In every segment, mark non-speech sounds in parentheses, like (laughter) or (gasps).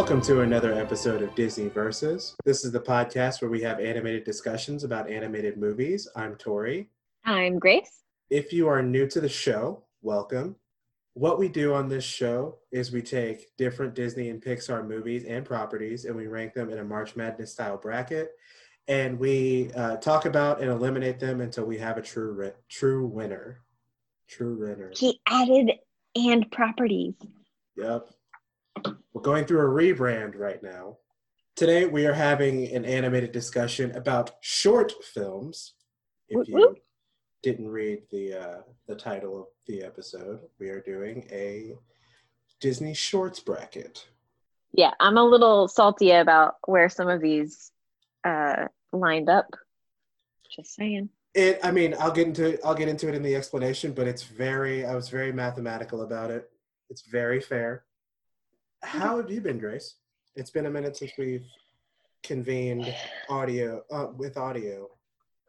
Welcome to another episode of Disney Versus. This is the podcast where we have animated discussions about animated movies. I'm Tori. I'm Grace. If you are new to the show, welcome. What we do on this show is we take different Disney and Pixar movies and properties and we rank them in a March Madness style bracket. And we uh, talk about and eliminate them until we have a true ri- true winner. True winner. He added and properties. Yep. We're going through a rebrand right now. Today we are having an animated discussion about short films. If you didn't read the uh, the title of the episode, we are doing a Disney Shorts bracket. Yeah, I'm a little salty about where some of these uh, lined up. Just saying. It. I mean, I'll get into I'll get into it in the explanation, but it's very. I was very mathematical about it. It's very fair. How have you been, Grace? It's been a minute since we've convened audio uh, with audio.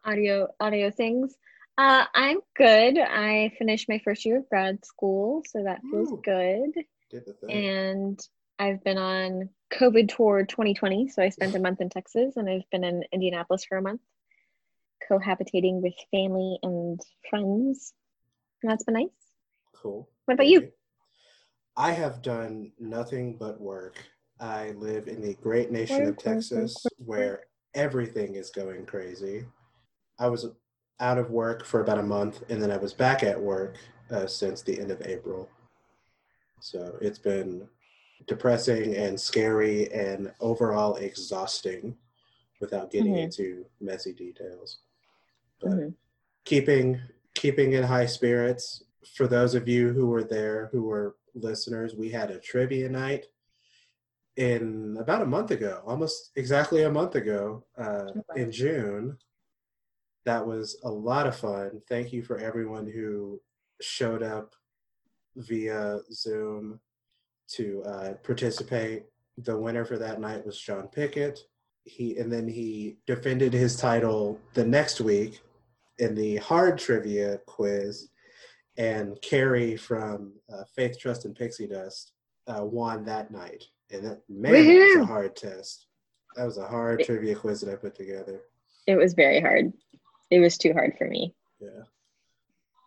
Audio, audio things. Uh, I'm good. I finished my first year of grad school, so that feels Ooh. good. Did the thing. And I've been on COVID tour 2020, so I spent a month in Texas, and I've been in Indianapolis for a month, cohabitating with family and friends, and that's been nice. Cool. What about you? I have done nothing but work. I live in the great nation of Texas where everything is going crazy. I was out of work for about a month and then I was back at work uh, since the end of April. So it's been depressing and scary and overall exhausting without getting Mhm. into messy details. But Mhm. keeping keeping in high spirits for those of you who were there who were listeners we had a trivia night in about a month ago almost exactly a month ago uh, Okay. in june. That was a lot of fun. Thank you for everyone who showed up via zoom to uh, participate. The winner for that night was john pickett. He and then he defended his title the next week in the hard trivia quiz, and Carrie from uh, Faith, Trust, and Pixie Dust uh, won that night. And that man, that was a hard test. That was a hard trivia quiz that I put together. It was very hard. It was too hard for me. Yeah,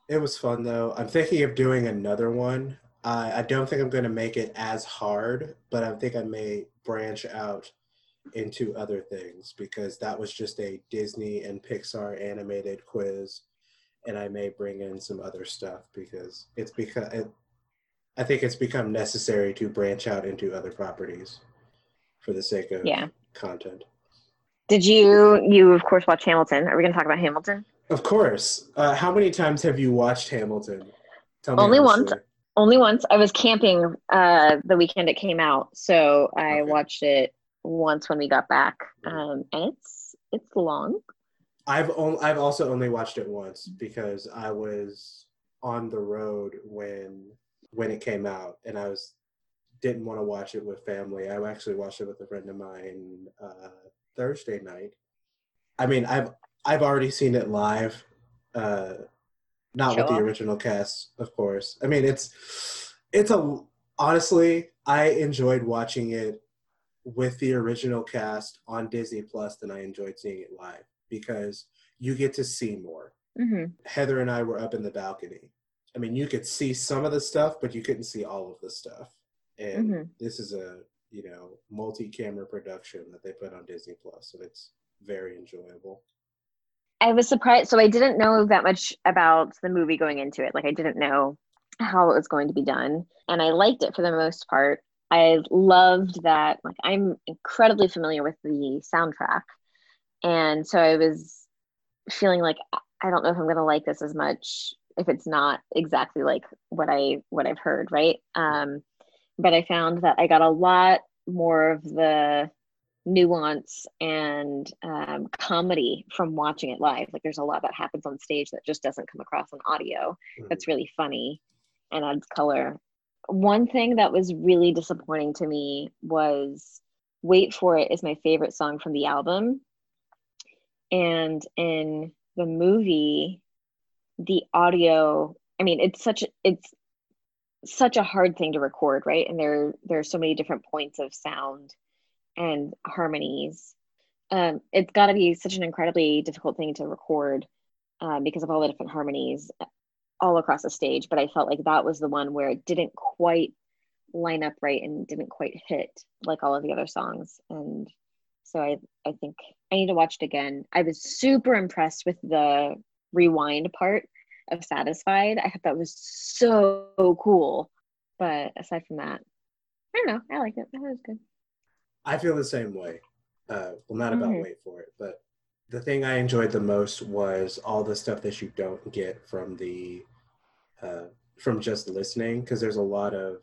it was fun though. I'm thinking of doing another one. I I don't think I'm going to make it as hard, but I think I may branch out into other things because that was just a Disney and Pixar animated quiz, and I may bring in some other stuff because it's because it, I think it's become necessary to branch out into other properties for the sake of Yeah. content. Did you you of course watch Hamilton? Are we gonna talk about Hamilton? Of course. Uh, how many times have you watched Hamilton? Tell me Only once. Only once. I was camping uh the weekend it came out, so I Okay. watched it once when we got back. Um and it's it's long. I've on, I've also only watched it once because I was on the road when when it came out, and I was didn't want to watch it with family. I actually watched it with a friend of mine uh, Thursday night. I mean, I've I've already seen it live, uh, not Show with the off. original cast, of course. I mean, it's it's a honestly, I enjoyed watching it with the original cast on Disney Plus than I enjoyed seeing it live because you get to see more. hmm Heather and I were up in the balcony. I mean, you could see some of the stuff, but you couldn't see all of the stuff. And Mhm. this is a you know multi-camera production that they put on Disney Plus, so it's very enjoyable. I was surprised. So I didn't know that much about the movie going into it. Like I didn't know how it was going to be done, and I liked it for the most part. I loved that. Like I'm incredibly familiar with the soundtrack, and so I was feeling like I don't know if I'm going to like this as much if it's not exactly like what I what I've heard, right? Um, but I found that I got a lot more of the nuance and um, comedy from watching it live. Like there's a lot that happens on stage that just doesn't come across on audio. That's really funny and adds color. One thing that was really disappointing to me was Wait for It is my favorite song from the album. And in the movie, the audio, I mean, it's such, it's such a hard thing to record, right? And there there are so many different points of sound and harmonies. Um, it's got to be such an incredibly difficult thing to record uh, because of all the different harmonies all across the stage. But I felt like that was the one where it didn't quite line up right and didn't quite hit like all of the other songs. And so I I think I need to watch it again. I was super impressed with the rewind part of Satisfied. I thought that was so cool. But aside from that, I don't know. I liked it. That was good. I feel the same way. Uh, well, not about mm-hmm. wait for it, but the thing I enjoyed the most was all the stuff that you don't get from the uh, from just listening, because there's a lot of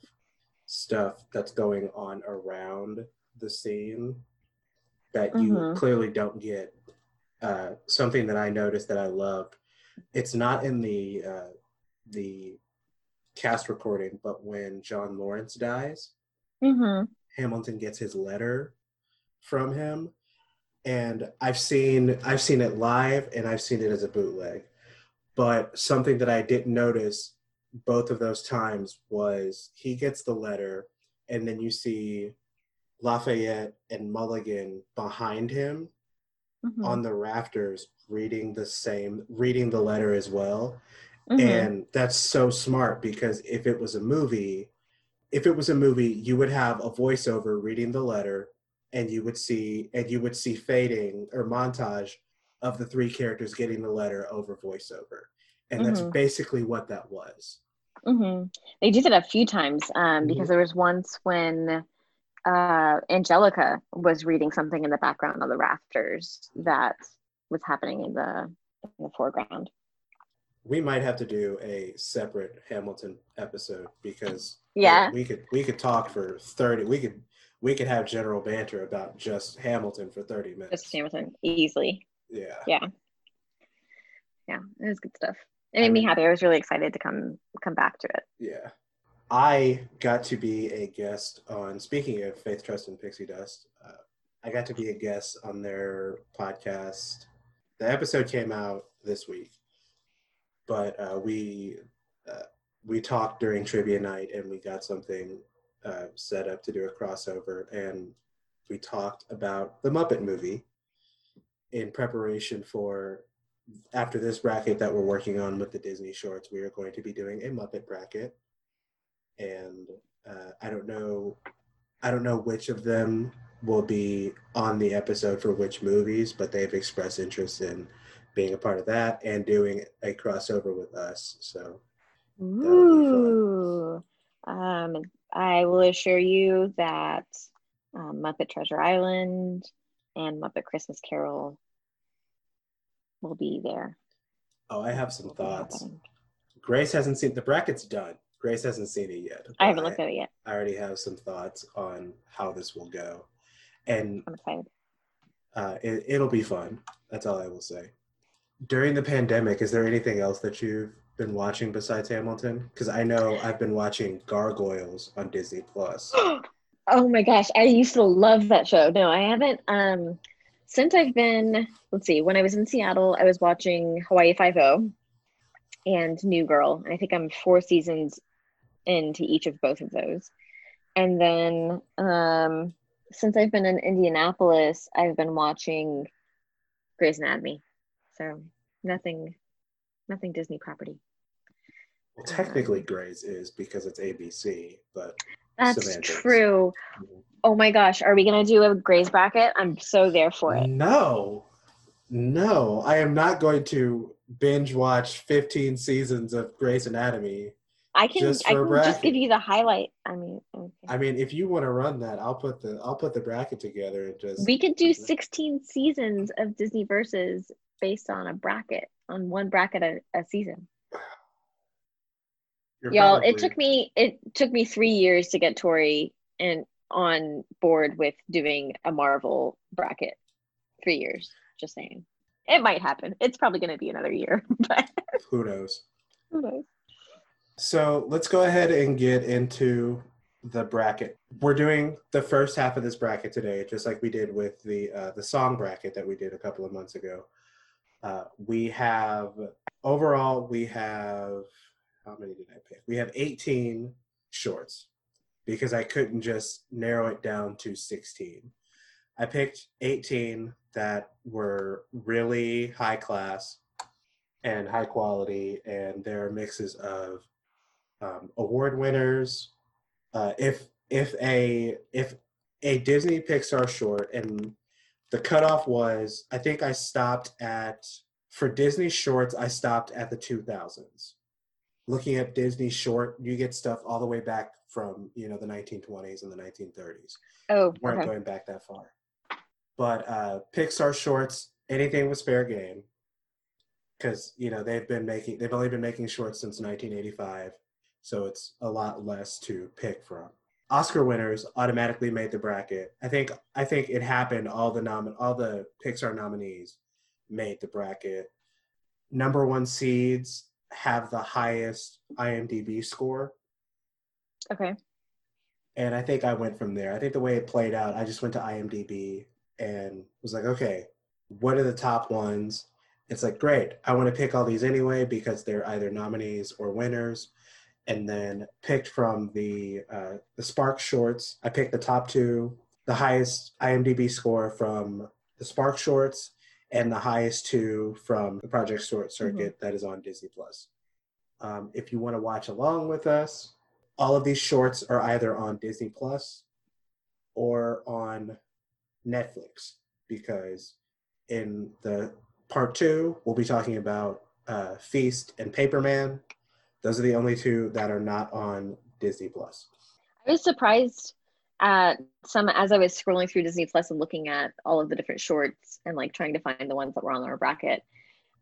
stuff that's going on around the scene that you mm-hmm. clearly don't get. Uh, something that I noticed that I loved. It's not in the uh, the cast recording, but when John Laurens dies, mm-hmm. Hamilton gets his letter from him, and I've seen I've seen it live and I've seen it as a bootleg. But something that I didn't notice both of those times was he gets the letter, and then you see Lafayette and Mulligan behind him mm-hmm. on the rafters reading the same reading the letter as well. Mm-hmm. And that's so smart because if it was a movie, if it was a movie, you would have a voiceover reading the letter and you would see and you would see fading or montage of the three characters getting the letter over voiceover. And mm-hmm. that's basically what that was. Mm-hmm. They did it a few times um, because mm-hmm. there was once when uh, Angelica was reading something in the background on the rafters that was happening in the in the foreground. We might have to do a separate Hamilton episode because yeah, we could we could talk for thirty. We could we could have general banter about just Hamilton for thirty minutes. Just Hamilton easily. Yeah. Yeah. Yeah, it was good stuff. It made I mean, me happy. I was really excited to come come back to it. Yeah. I got to be a guest on, speaking of Faith Trust and Pixie Dust, uh, I got to be a guest on their podcast. The episode came out this week, but uh, we uh, we talked during trivia night and we got something uh, set up to do a crossover, and we talked about the Muppet movie in preparation for after this bracket that we're working on with the Disney shorts. We are going to be doing a Muppet bracket and uh, I don't know, I don't know which of them will be on the episode for which movies, but they've expressed interest in being a part of that and doing a crossover with us. So, Ooh. Um, I will assure you that um, Muppet Treasure Island and Muppet Christmas Carol will be there. Oh, I have some thoughts. Grace hasn't seen the brackets done. Grace hasn't seen it yet. I haven't looked at it yet. I already have some thoughts on how this will go, and I'm excited. Uh, it, it'll be fun. That's all I will say. During the pandemic, is there anything else that you've been watching besides Hamilton? Because I know I've been watching Gargoyles on Disney Plus. (gasps) oh my gosh, I used to love that show. No, I haven't. Um, since I've been, let's see, when I was in Seattle, I was watching Hawaii Five O and New Girl. And I think I'm four seasons into each of both of those. And then um, since I've been in Indianapolis, I've been watching Grey's Anatomy. So nothing, nothing Disney property. Well, technically, Grey's is because it's ABC, but that's semantics. true. Oh my gosh, are we gonna do a Grey's bracket? I'm so there for it. No, no, I am not going to binge watch 15 seasons of Grey's Anatomy I can just I can just give you the highlight. I mean, okay. I mean, if you want to run that, I'll put the I'll put the bracket together and just. We could do 16 seasons of Disney Versus based on a bracket on one bracket a, a season. You're Y'all, probably... it took me it took me three years to get Tori and on board with doing a Marvel bracket. Three years, just saying. It might happen. It's probably going to be another year, (laughs) but who knows? Who knows? So let's go ahead and get into the bracket. We're doing the first half of this bracket today, just like we did with the uh, the song bracket that we did a couple of months ago. Uh, we have overall we have how many did I pick? We have 18 shorts because I couldn't just narrow it down to 16. I picked 18 that were really high class and high quality, and they're mixes of um, award winners. Uh, if if a if a Disney Pixar short, and the cutoff was, I think I stopped at for Disney shorts, I stopped at the 2000s. Looking at Disney short, you get stuff all the way back from you know the 1920s and the 1930s. Oh, weren't going back that far. But uh, Pixar shorts, anything was fair game, because you know they've been making they've only been making shorts since 1985, so it's a lot less to pick from. Oscar winners automatically made the bracket. I think I think it happened. All the nom all the Pixar nominees made the bracket. Number one seeds have the highest IMDb score Okay. and I think I went from there. I think the way it played out, I just went to IMDb and was like, okay, what are the top ones? It's like, great, I want to pick all these anyway because they're either nominees or winners. And then picked from the uh, the Spark shorts. I picked the top two, the highest IMDb score from the Spark shorts, and the highest two from the Project Short Circuit that is on Disney Plus. Um, if you want to watch along with us, all of these shorts are either on Disney Plus or on Netflix because in the part two, we'll be talking about uh, Feast and Paperman. Those are the only two that are not on Disney Plus. I was surprised at some as I was scrolling through Disney Plus and looking at all of the different shorts and like trying to find the ones that were on our bracket.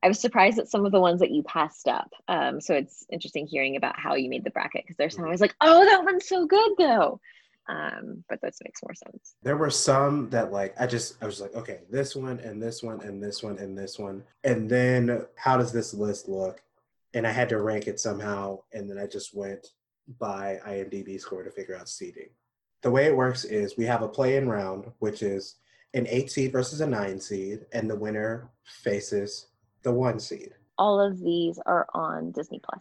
I was surprised at some of the ones that you passed up. Um, so it's interesting hearing about how you made the bracket because there's some I was like, oh, that one's so good though. Um, but this makes more sense. There were some that like I just I was like, okay, this one and this one and this one and this one. And then how does this list look? And I had to rank it somehow, and then I just went by IMDb score to figure out seeding. The way it works is we have a play-in round, which is an eight seed versus a nine seed, and the winner faces the one seed. All of these are on Disney Plus.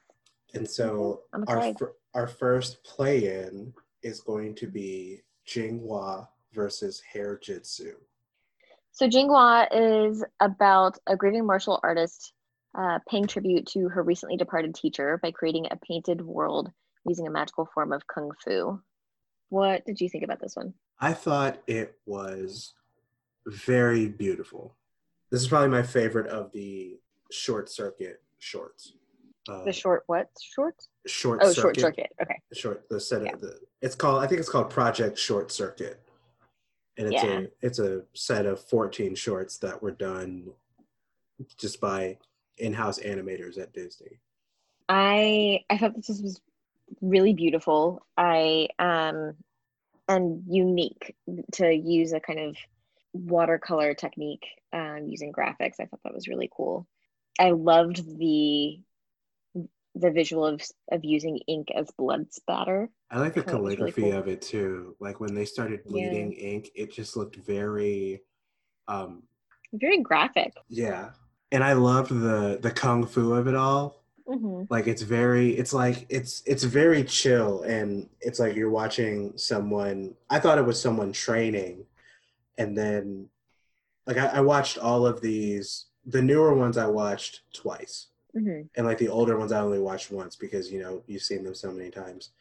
And so our fir- our first play-in is going to be Jinghua versus Hair Jitsu. So Jinghua is about a grieving martial artist uh, paying tribute to her recently departed teacher by creating a painted world using a magical form of kung fu. What did you think about this one? I thought it was very beautiful. This is probably my favorite of the short circuit shorts. Uh, The short what? Short? short Oh, circuit, short circuit. Okay. The short the set Yeah. of the it's called I think it's called Project Short Circuit. And it's Yeah. a it's a set of 14 shorts that were done just by in-house animators at Disney. I I thought this was really beautiful. I um and unique to use a kind of watercolor technique um, using graphics. I thought that was really cool. I loved the the visual of of using ink as blood spatter. I like the I thought really calligraphy cool. of it too. Like when they started Yeah. bleeding ink, it just looked very um Very graphic. yeah. And I loved the the kung fu of it all. hmm Like it's very it's like it's it's very chill and it's like you're watching someone I thought it was someone training and then like I, I watched all of these the newer ones I watched twice. hmm and like the older ones I only watched once because you know you've seen them so many times.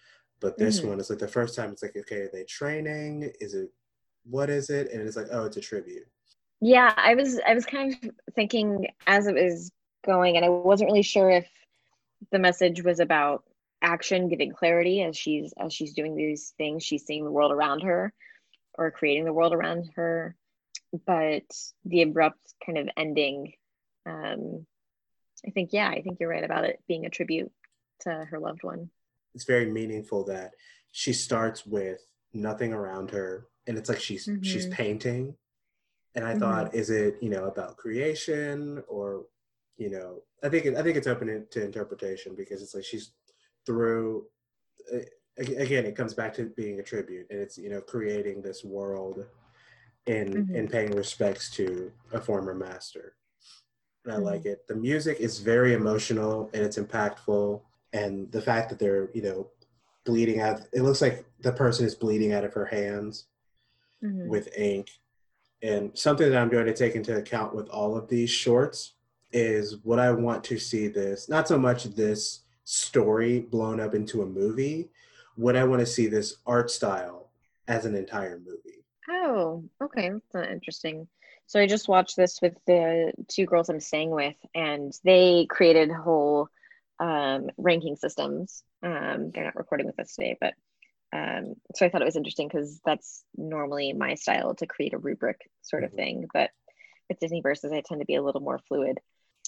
But this Mhm. one is like the first time it's like okay, are they training? Is it what is it? And it's like oh, it's a tribute. Yeah, I was I was kind of thinking as it was going, and I wasn't really sure if the message was about action, giving clarity as she's as she's doing these things, she's seeing the world around her, or creating the world around her. But the abrupt kind of ending, um, I think yeah, I think you're right about it being a tribute to her loved one. It's very meaningful that she starts with nothing around her, and it's like she's she's Mhm. painting. And I Mhm. thought, is it you know about creation or you know? I think it, I think it's open to interpretation because it's like she's through. uh, Again, it comes back to being a tribute, and it's you know creating this world, in Mhm. in paying respects to a former master. And I Mhm. like it. The music is very emotional and it's impactful, and the fact that they're you know bleeding out. It looks like the person is bleeding out of her hands Mhm. with ink. And something that I'm going to take into account with all of these shorts is what I want to see this, not so much this story blown up into a movie, what I want to see this art style as an entire movie. Oh, okay. That's interesting. So I just watched this with the two girls I'm staying with, and they created whole um, ranking systems. Um, they're not recording with us today, but um, so I thought it was interesting because that's normally my style to create a rubric sort of Mhm. thing. But with Disney Versus, I tend to be a little more fluid.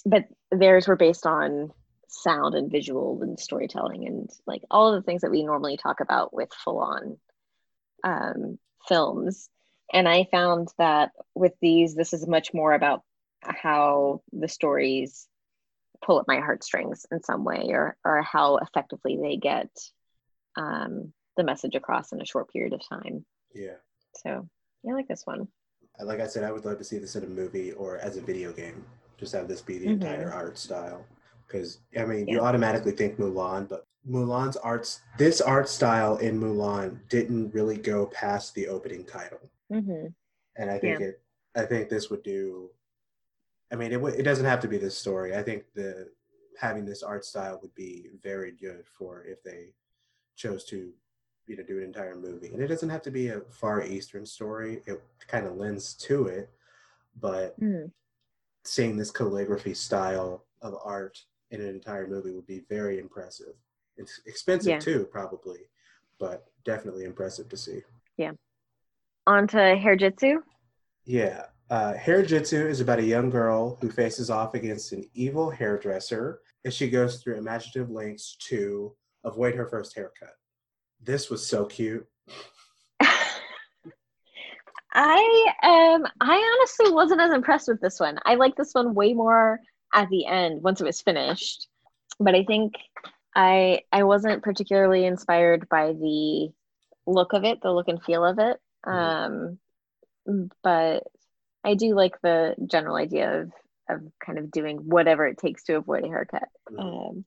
But theirs were based on sound and visual and storytelling and like all of the things that we normally talk about with full on um, films. And I found that with these, this is much more about how the stories pull at my heartstrings in some way or, or how effectively they get um, the message across in a short period of time. Yeah. So yeah, I like this one. Like I said, I would love to see this in a movie or as a video game. Just have this be the Mhm. entire art style. Because I mean, you automatically think Mulan, but Mulan's arts, this art style in Mulan didn't really go past the opening title. hmm and I think it. I think this would do. I mean, it w- it doesn't have to be this story. I think the having this art style would be very good for if they chose to, you know, do an entire movie. And it doesn't have to be a far eastern story. It kind of lends to it, but Mm. seeing this calligraphy style of art in an entire movie would be very impressive. It's expensive Yeah. too, probably, but definitely impressive to see. Yeah. On to hair jitsu. Yeah. Uh, hair Jitsu is about a young girl who faces off against an evil hairdresser as she goes through imaginative lengths to avoid her first haircut. This was so cute. I um I honestly wasn't as impressed with this one. I like this one way more at the end once it was finished. But I think I I wasn't particularly inspired by the look of it, the look and feel of it. Um but I do like the general idea of of kind of doing whatever it takes to avoid a haircut. Um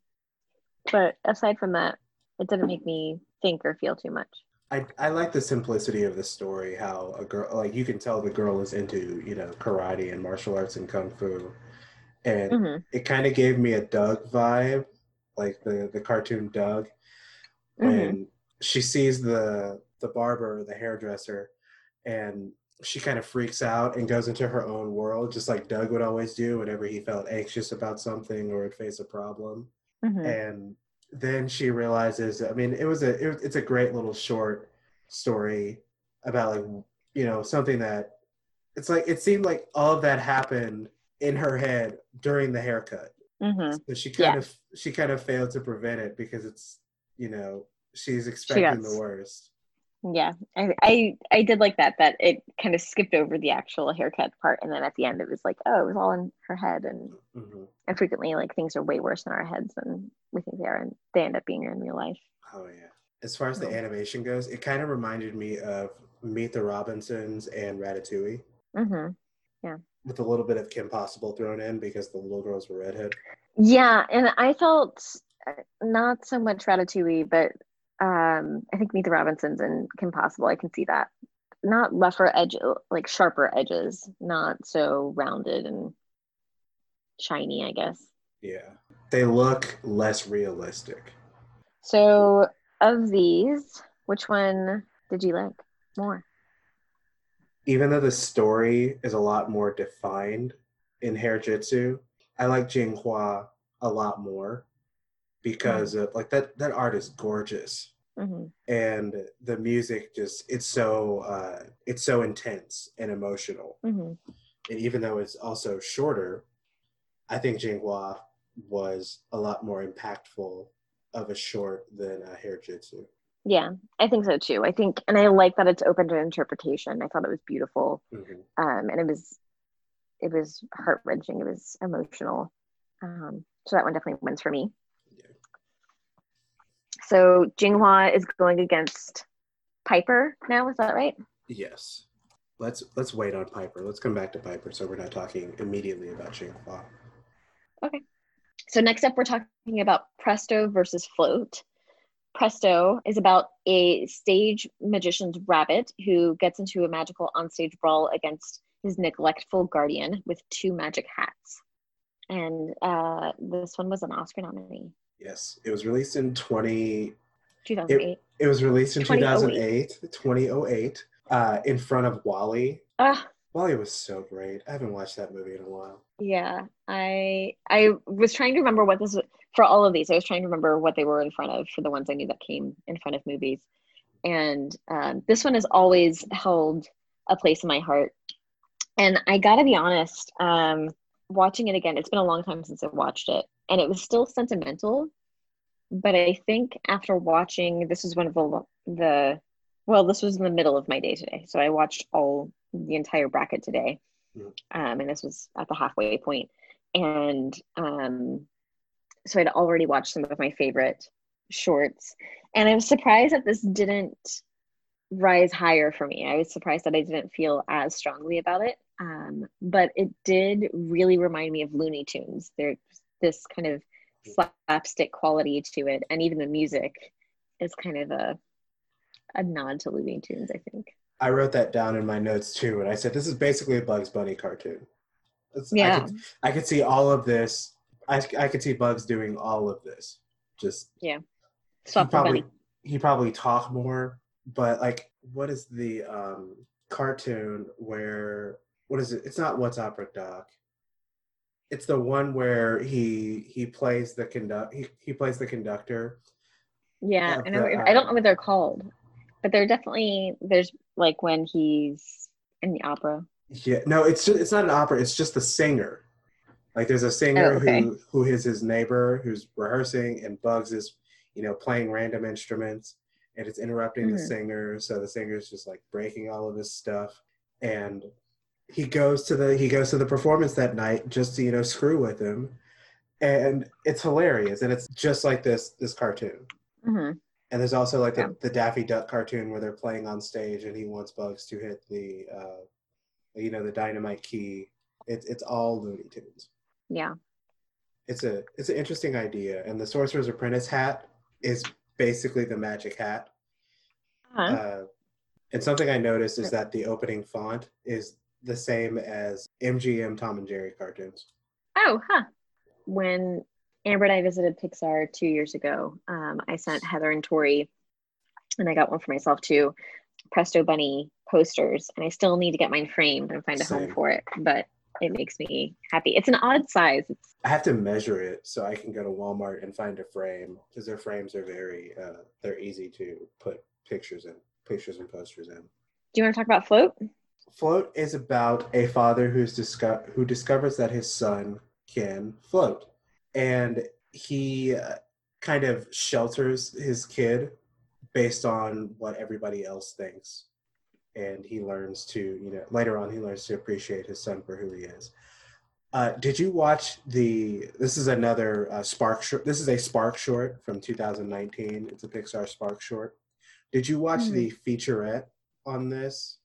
but aside from that, it didn't make me think or feel too much. I, I like the simplicity of the story, how a girl, like you can tell the girl is into, you know, karate and martial arts and kung fu. And hmm it kind of gave me a Doug vibe, like the, the cartoon Doug. when she sees the the barber, the hairdresser, and she kind of freaks out and goes into her own world, just like Doug would always do whenever he felt anxious about something or would face a problem. hmm And then she realizes, I mean, it was a it, it's a great little short story about like you know something that it's like it seemed like all of that happened in her head during the haircut. Hmm but she kind Yeah. of she kind of failed to prevent it because it's you know she's expecting got- the worst Yeah, I, I I did like that. That it kind of skipped over the actual haircut part, and then at the end it was like, oh, it was all in her head, and hmm and frequently like things are way worse in our heads than we think they are, and they end up being in real life. oh yeah as far as the Oh. animation goes it kind of reminded me of meet the robinsons and ratatouille Mm-hmm. Yeah. with a little bit of kim possible thrown in because the little girls were redhead Yeah, and I felt uh, not so much Ratatouille, but um, I think Meet the Robinsons and Kim Possible. I can see that. Not rougher edge, like sharper edges, not so rounded and shiny, I guess. yeah they look less realistic So, of these, which one did you like more? even though the story is a lot more defined in hair jitsu i like jinghua a lot more because of like that that art is gorgeous hmm and the music just it's so uh it's so intense and emotional hmm and even though it's also shorter i think jinghua was a lot more impactful of a short than uh, hair jitsu Yeah, I think so too. I think, and I like that it's open to interpretation. I thought it was beautiful, Mhm. um, and it was, it was heart wrenching. It was emotional. Um, so that one definitely wins for me. So Jinghua is going against Piper now. Is that right? yes let's let's wait on piper let's come back to piper so we're not talking immediately about jinghua Okay. So next up, we're talking about Presto versus Float. Presto is about a stage magician's rabbit who gets into a magical onstage brawl against his neglectful guardian with two magic hats. And uh, this one was an Oscar nominee. Yes, it was released in 20. 2008. It, it was released in 2008. 2008, 2008, uh, in front of WALL-E. Ah, WALL-E was so great. I haven't watched that movie in a while. yeah. I I was trying to remember what this was for all of these. I was trying to remember what they were in front of for the ones I knew that came in front of movies. And um, this one has always held a place in my heart. And I gotta be honest, um, watching it again, it's been a long time since I've watched it, and it was still sentimental. But I think after watching, this was one of the the well, this was in the middle of my day today, so I watched all the entire bracket today, um, and this was at the halfway point, and um, so I'd already watched some of my favorite shorts, and I was surprised that this didn't rise higher for me. I was surprised that I didn't feel as strongly about it. Um, but it did really remind me of Looney Tunes. There's this kind of slapstick quality to it, and even the music is kind of a a nod to Looney Tunes, I think. I wrote that down in my notes too, and I said this is basically a Bugs Bunny cartoon. It's- I Yeah. could, I could see all of this. I, I could see Bugs doing all of this. Just Swap he probably bunny. he probably talk more, but like, what is the um cartoon where what is it? It's not What's Opera Doc. It's the one where he he plays the conduct he, he plays the conductor. Yeah, I know. the, I don't uh, know what they're called, but they're definitely there's like when he's in the opera. Yeah, no, it's just, it's not an opera. It's just the singer. Like there's a singer Oh, okay. who who is his neighbor who's rehearsing, and Bugs is you know playing random instruments, and it's interrupting the Mhm. singer. So the singer's just like breaking all of his stuff, and he goes to the he goes to the performance that night just to you know screw with him, and it's hilarious, and it's just like this this cartoon. hmm And there's also like the, the Daffy Duck cartoon where they're playing on stage and he wants Bugs to hit the, uh, you know, the dynamite key. It's it's all Looney Tunes. Yeah. It's a it's an interesting idea, and the Sorcerer's Apprentice hat is basically the magic hat. Uh-huh. Uh, and something I noticed is that the opening font is the same as MGM Tom and Jerry cartoons. Oh, huh. When Amber and I visited Pixar two years ago, um, I sent Heather and Tori, and I got one for myself too, Presto Bunny posters, and I still need to get mine framed and find a home for it. But it makes me happy. It's an odd size. It's I have to measure it so I can go to Walmart and find a frame because their frames are very uh, they're easy to put pictures in, pictures and posters in. do you want to talk about float? Float is about a father who's disco- who discovers that his son can float, and he uh, kind of shelters his kid based on what everybody else thinks, and he learns to you know later on he learns to appreciate his son for who he is. Uh, did you watch the? This is another uh, Spark short. This is a Spark short from 2019. It's a Pixar Spark short. Did you watch Mhm. the featurette on this?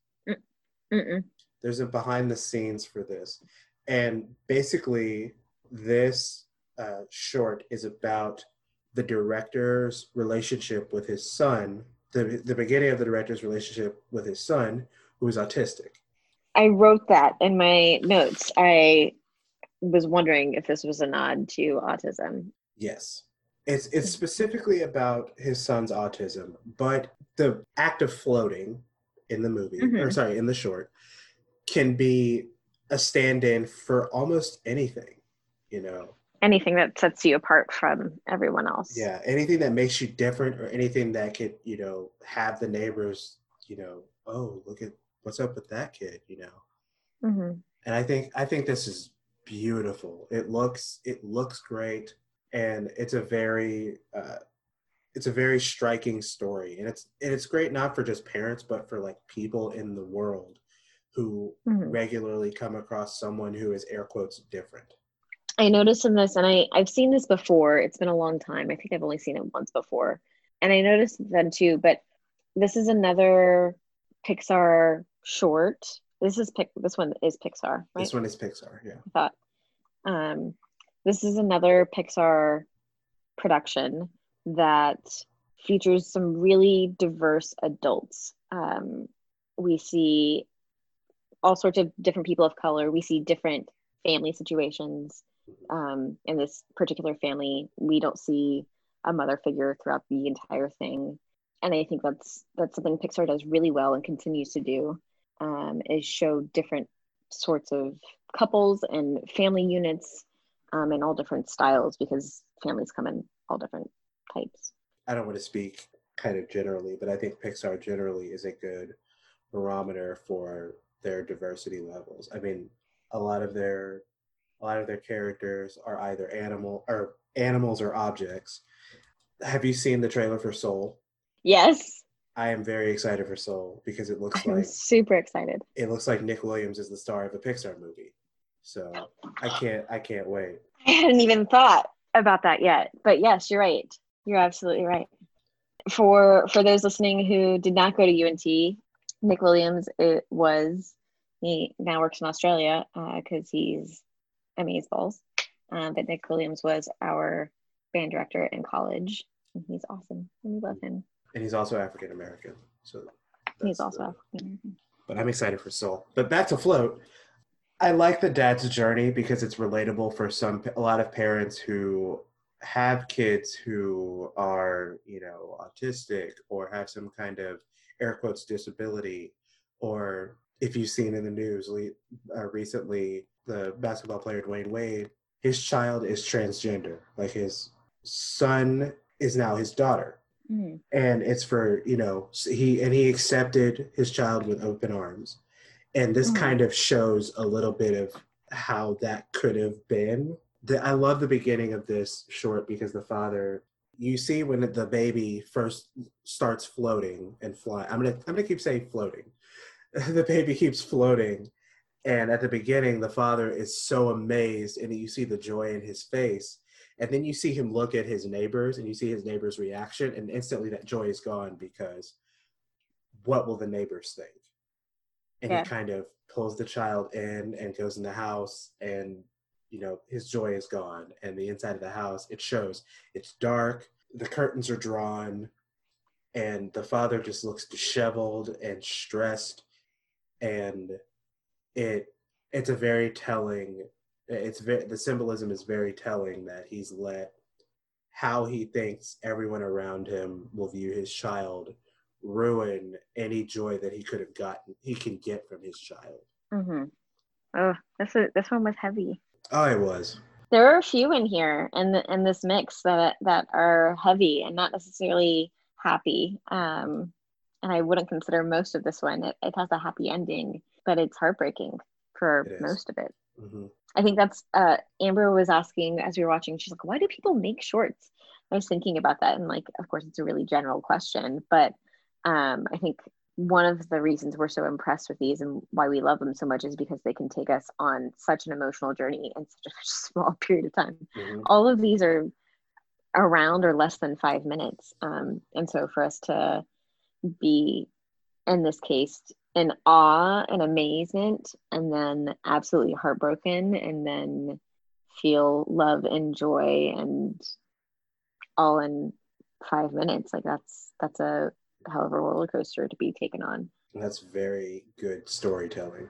Mm-mm. there's a behind the scenes for this and basically this uh, short is about the director's relationship with his son the, the beginning of the director's relationship with his son who is autistic I wrote that in my notes. I was wondering if this was a nod to autism. yes it's it's specifically about his son's autism but the act of floating in the movie or Mhm. sorry in the short can be a stand-in for almost anything you know Anything that sets you apart from everyone else. Yeah, anything that makes you different or anything that could, you know, have the neighbors, you know, oh, look at what's up with that kid, you know. hmm And I think I think this is beautiful. It looks it looks great and it's a very uh it's a very striking story and it's and it's great not for just parents but for like people in the world who Mhm. regularly come across someone who is air quotes different. I noticed in this, and I, I've seen this before. It's been a long time. I think I've only seen it once before. And I noticed then too, but this is another Pixar short. This is pic this one is Pixar, right? This one is Pixar, yeah. I thought. Um, this is another Pixar production that features some really diverse adults. Um, we see all sorts of different people of color. We see different family situations. Um, in this particular family, we don't see a mother figure throughout the entire thing, and I think that's that's something Pixar does really well and continues to do. Um, is show different sorts of couples and family units um, in all different styles because families come in all different types. I don't want to speak kind of generally, but I think Pixar generally is a good barometer for their diversity levels. I mean, a lot of their a lot of their characters are either animal or animals or objects. Have you seen the trailer for Soul? Yes. I am very excited for Soul because it looks I'm like super excited. it looks like Nick Williams is the star of a Pixar movie. So I can't I can't wait. I hadn't even thought about that yet. But yes, you're right. You're absolutely right. For for those listening who did not go to UNT, Nick Williams it was he now works in Australia because uh, he's amazeballs. Um, but Nick Williams was our band director in college, and he's awesome, and we love him. And he's also African American, so he's also African American. But I'm excited for Soul. But back to Float. I like the dad's journey because it's relatable for some a lot of parents who have kids who are you know autistic or have some kind of air quotes disability or if you've seen in the news uh, recently the basketball player dwyane wade his child is transgender like his son is now his daughter mm. and it's for you know he and he accepted his child with open arms and this mm. kind of shows a little bit of how that could have been the, i love the beginning of this short because the father you see when the baby first starts floating and fly i'm gonna i'm gonna keep saying floating. (laughs) The baby keeps floating. And at the beginning the father is so amazed and you see the joy in his face. And then you see him look at his neighbors and you see his neighbors reaction and instantly that joy is gone because what will the neighbors think? And yeah. he kind of pulls the child in and goes in the house and you know his joy is gone and the inside of the house it shows. It's dark the curtains are drawn and the father just looks disheveled and stressed and it it's a very telling it's very the symbolism is very telling that he's let how he thinks everyone around him will view his child ruin any joy that he could have gotten he can get from his child. Mm-hmm. oh this is, this one was heavy oh it was. There are a few in here the, in this mix that that are heavy and not necessarily happy um and i wouldn't consider most of this one. It, it has a happy ending but it's heartbreaking for it most of it. Mm-hmm. i think that's uh amber was asking as we were watching she's like why do people make shorts? I was thinking about that and like of course it's a really general question but um, I think one of the reasons we're so impressed with these and why we love them so much is because they can take us on such an emotional journey in such a (laughs) small period of time. Mm-hmm. All of these are around or less than five minutes. Um, and so for us to be, in this case, in awe and amazement, and then absolutely heartbroken, and then feel love and joy and all in five minutes, like that's that's a hell of a roller coaster to be taken on. That's very good storytelling.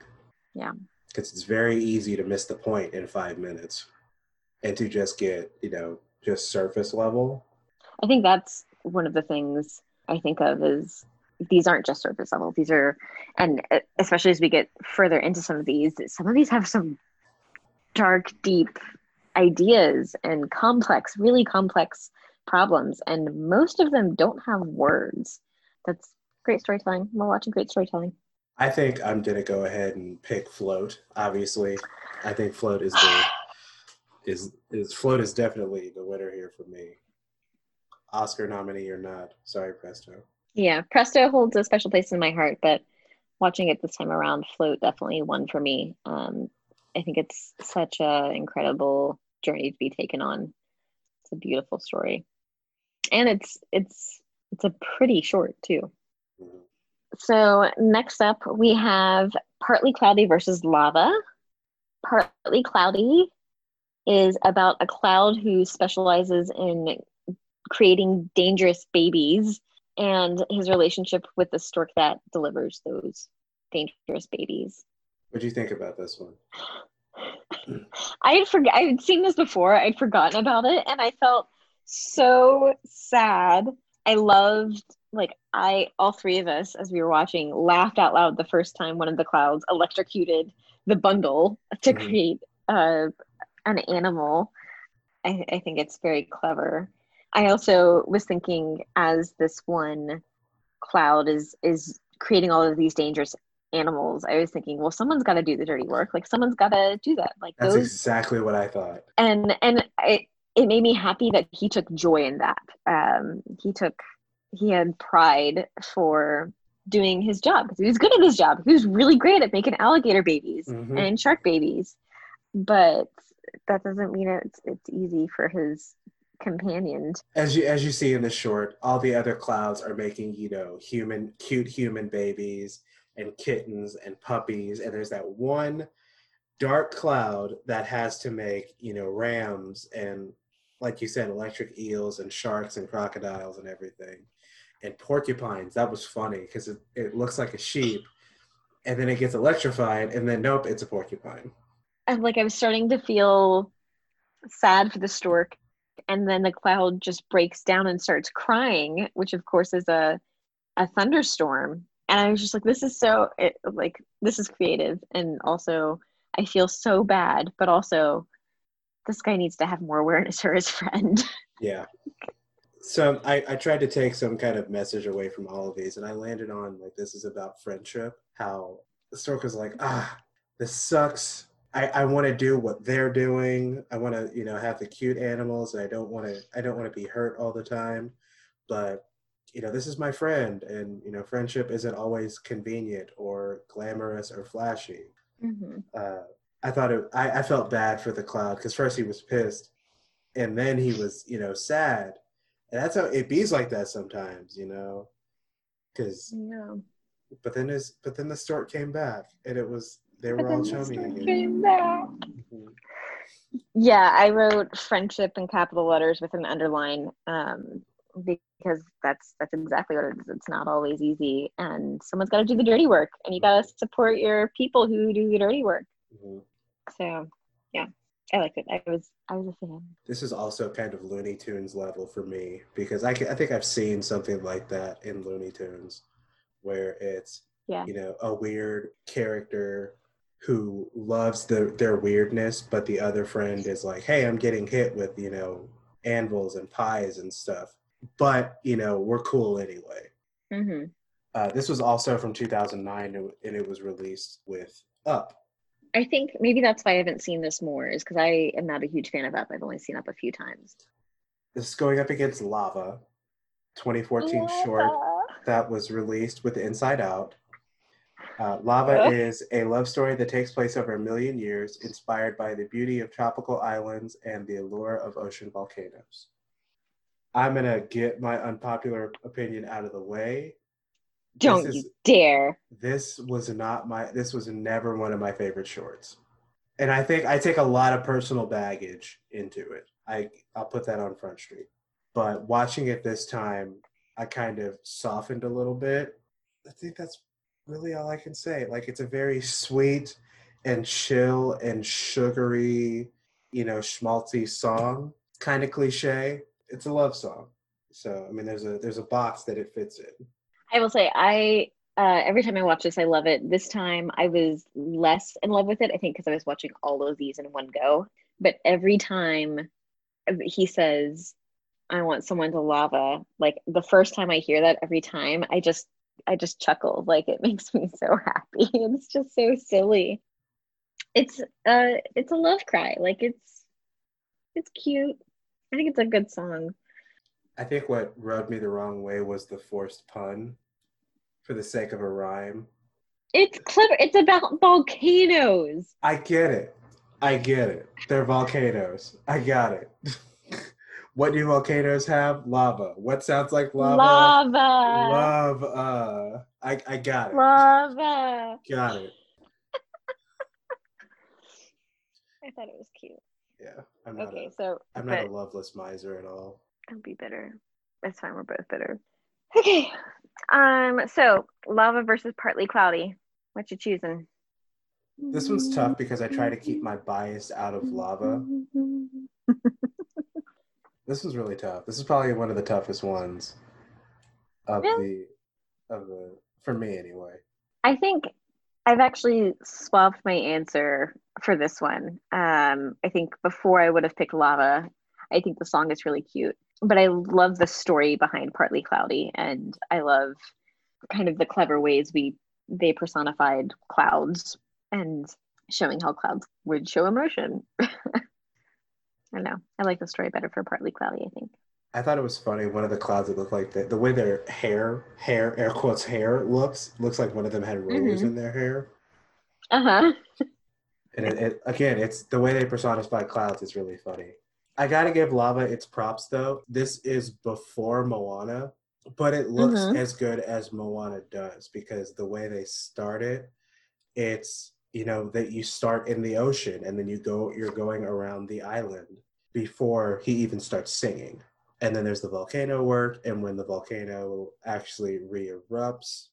Yeah. Because it's very easy to miss the point in five minutes and to just get, you know, just surface level. I think that's one of the things I think of is these aren't just surface level. These are, and uh, especially as we get further into some of these, some of these have some dark, deep ideas and complex, really complex problems. And most of them don't have words that's great storytelling. We're watching great storytelling. I think I'm gonna go ahead and pick Float. Obviously, I think Float is the is is Float is definitely the winner here for me. Oscar nominee or not. Sorry, Presto. Yeah, Presto holds a special place in my heart, but watching it this time around, Float definitely won for me. Um, I think it's such a incredible journey to be taken on. It's a beautiful story, and it's it's it's a pretty short too. Mm-hmm. So next up we have Partly Cloudy versus Lava. Partly Cloudy is about a cloud who specializes in creating dangerous babies and his relationship with the stork that delivers those dangerous babies. What do you think about this one? (sighs) I had forgot I had seen this before. I'd forgotten about it and I felt so sad. I loved like I all three of us as we were watching laughed out loud the first time one of the clouds electrocuted the bundle to mm-hmm. create uh, an animal. I, I think it's very clever. I also was thinking as this one cloud is is creating all of these dangerous animals, I was thinking, well, someone's got to do the dirty work. Like someone's got to do that. Like that's those... exactly what I thought. And and it it made me happy that he took joy in that. Um, he took he had pride for doing his job because he was good at his job. He was really great at making alligator babies mm-hmm. and shark babies, but that doesn't mean it's it's easy for his companion. As you as you see in the short, all the other clouds are making you know human cute human babies and kittens and puppies, and there's that one dark cloud that has to make you know rams and like you said electric eels and sharks and crocodiles and everything and porcupines. That was funny because it, it looks like a sheep, and then it gets electrified, and then nope, it's a porcupine. And like I was starting to feel sad for the stork, and then the cloud just breaks down and starts crying, which of course is a a thunderstorm. And I was just like, this is so it, like this is creative, and also I feel so bad, but also this guy needs to have more awareness for his friend. Yeah so I, I tried to take some kind of message away from all of these and i landed on like this is about friendship how the stork was like ah this sucks i, I want to do what they're doing i want to you know have the cute animals and i don't want to i don't want to be hurt all the time but you know this is my friend and you know friendship isn't always convenient or glamorous or flashy mm-hmm. uh, i thought it I, I felt bad for the cloud because first he was pissed and then he was you know sad and that's how it bees like that sometimes, you know, because. Yeah. But then his, but then the stork came back, and it was they were all chummy again. Came back. Mm-hmm. Yeah, I wrote friendship in capital letters with an underline um, because that's that's exactly what it is. It's not always easy, and someone's got to do the dirty work, and you got to support your people who do the dirty work. Mm-hmm. So, yeah. I liked it. I was I was a fan. This is also kind of Looney Tunes level for me because I, I think I've seen something like that in Looney Tunes, where it's yeah. you know a weird character who loves the, their weirdness, but the other friend is like, hey, I'm getting hit with you know anvils and pies and stuff, but you know we're cool anyway. Mm-hmm. Uh, this was also from 2009, and it was released with Up I think maybe that's why I haven't seen this more, is because I am not a huge fan of Up. I've only seen Up a few times. This is going up against Lava, 2014 Lava. short that was released with Inside Out. Uh, Lava is a love story that takes place over a million years, inspired by the beauty of tropical islands and the allure of ocean volcanoes. I'm going to get my unpopular opinion out of the way don't is, you dare. This was not my this was never one of my favorite shorts. And I think I take a lot of personal baggage into it. I I'll put that on Front Street. But watching it this time, I kind of softened a little bit. I think that's really all I can say. Like it's a very sweet and chill and sugary, you know, schmaltzy song. Kind of cliche. It's a love song. So I mean there's a there's a box that it fits in. I will say I uh, every time I watch this, I love it. This time I was less in love with it. I think because I was watching all of these in one go. But every time he says, "I want someone to lava," like the first time I hear that, every time I just I just chuckle. Like it (laughs) makes me so happy. (laughs) It's just so silly. It's uh it's a love cry. Like it's it's cute. I think it's a good song. I think what rubbed me the wrong way was the forced pun for the sake of a rhyme. It's clever. It's about volcanoes. I get it. I get it. They're volcanoes. I got it. (laughs) what do volcanoes have? Lava. What sounds like lava? Lava. Lava. I, I got it. Lava. Got it. (laughs) I thought it was cute. Yeah. I'm not okay, a, so I'm not a loveless miser at all. Don't be bitter. It's fine. We're both bitter. Okay. Um. So lava versus partly cloudy. What you choosing? This one's tough because I try to keep my bias out of lava. (laughs) This is really tough. This is probably one of the toughest ones of Really? the of the for me anyway. I think I've actually swapped my answer for this one. Um, I think before I would have picked Lava. I think the song is really cute, but I love the story behind Partly Cloudy, and I love kind of the clever ways we they personified clouds and showing how clouds would show emotion. (laughs) I don't know. I like the story better for Partly Cloudy. I think. I thought it was funny. One of the clouds that looked like the, the way their hair, hair, air quotes, hair looks looks like one of them had rollers Mhm. in their hair. Uh huh. And it, it again, it's the way they personify clouds is really funny. I gotta give Lava its props though. This is before Moana, but it looks Mhm. as good as Moana does because the way they start it, it's you know that you start in the ocean and then you go you're going around the island before he even starts singing. And then there's the volcano work, and when the volcano actually re-erupts,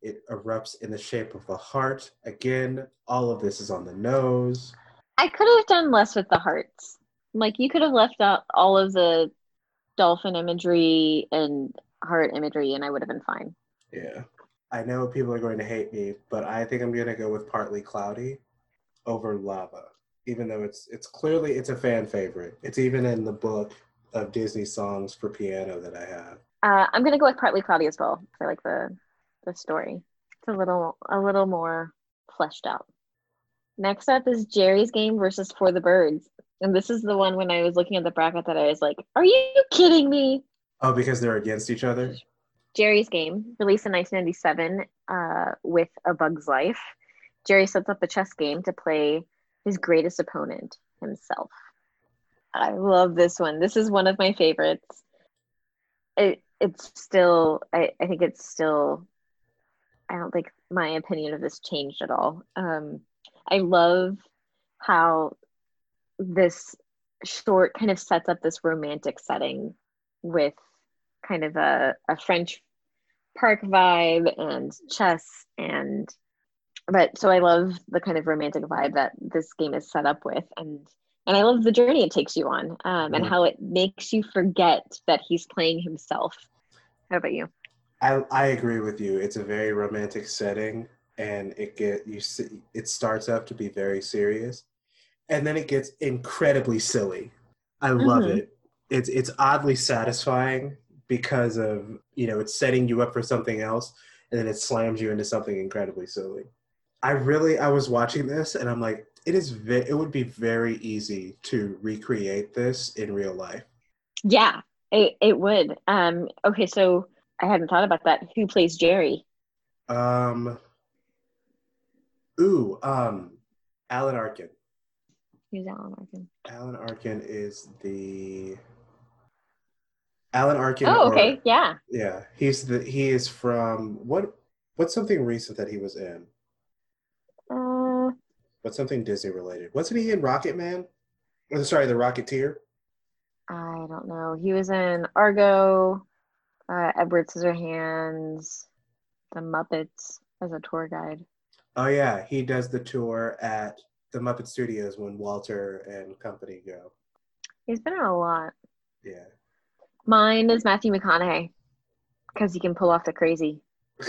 it erupts in the shape of a heart. Again, all of this is on the nose. I could have done less with the hearts. Like you could have left out all of the dolphin imagery and heart imagery, and I would have been fine. Yeah. I know people are going to hate me, but I think I'm going to go with partly cloudy over lava. Even though it's it's clearly it's a fan favorite. It's even in the book of Disney songs for piano that I have. Uh, I'm gonna go with partly cloudy as well. I like the the story. It's a little a little more fleshed out. Next up is Jerry's Game versus For the Birds, and this is the one when I was looking at the bracket that I was like, "Are you kidding me?" Oh, because they're against each other? Jerry's Game, released in 1997 uh, with A Bug's Life. Jerry sets up a chess game to play his greatest opponent, himself. I love this one. This is one of my favorites. It, it's still, I, I think it's still, I don't think my opinion of this changed at all. Um, I love how this short kind of sets up this romantic setting with kind of a, a French park vibe and chess and but so I love the kind of romantic vibe that this game is set up with and and I love the journey it takes you on um, and Mhm. how it makes you forget that he's playing himself. How about you? I I agree with you. It's a very romantic setting, and it get you see it starts up to be very serious, and then it gets incredibly silly. I love Mhm. it. It's it's oddly satisfying because of you know it's setting you up for something else, and then it slams you into something incredibly silly. I really I was watching this, and I'm like, it is ve- it would be very easy to recreate this in real life. Yeah, it, it would. Um, okay, so I hadn't thought about that. Who plays Jerry? Um. Ooh, um, Alan Arkin. Who's Alan Arkin? Alan Arkin is the Alan Arkin. Oh, or- okay, yeah. yeah, he's the he is from what? What's something recent that he was in? Uh, What's something Disney related? Wasn't he in Rocket Man? Oh, sorry, the Rocketeer. I don't know. He was in Argo, uh, Edward Scissorhands, The Muppets as a tour guide. Oh yeah, he does the tour at the Muppet Studios when Walter and company go. He's been in a lot. Yeah. Mine is Matthew McConaughey because he can pull off the crazy. (laughs)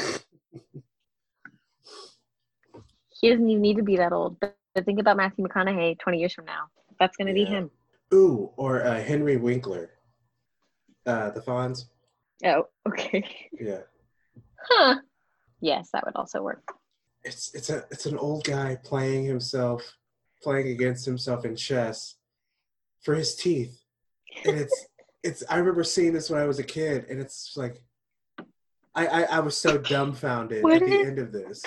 He doesn't even need to be that old. But, think about Matthew McConaughey 20 years from now. That's going to be him. Ooh, or uh, Henry Winkler. Uh, the Fonz. Oh, (laughs) okay. Yeah. Huh. Yes, that would also work. It's it's a it's an old guy playing himself playing against himself in chess for his teeth. And it's (laughs) it's i remember seeing this when i was a kid and it's like i i, I was so dumbfounded What at the is- end of this.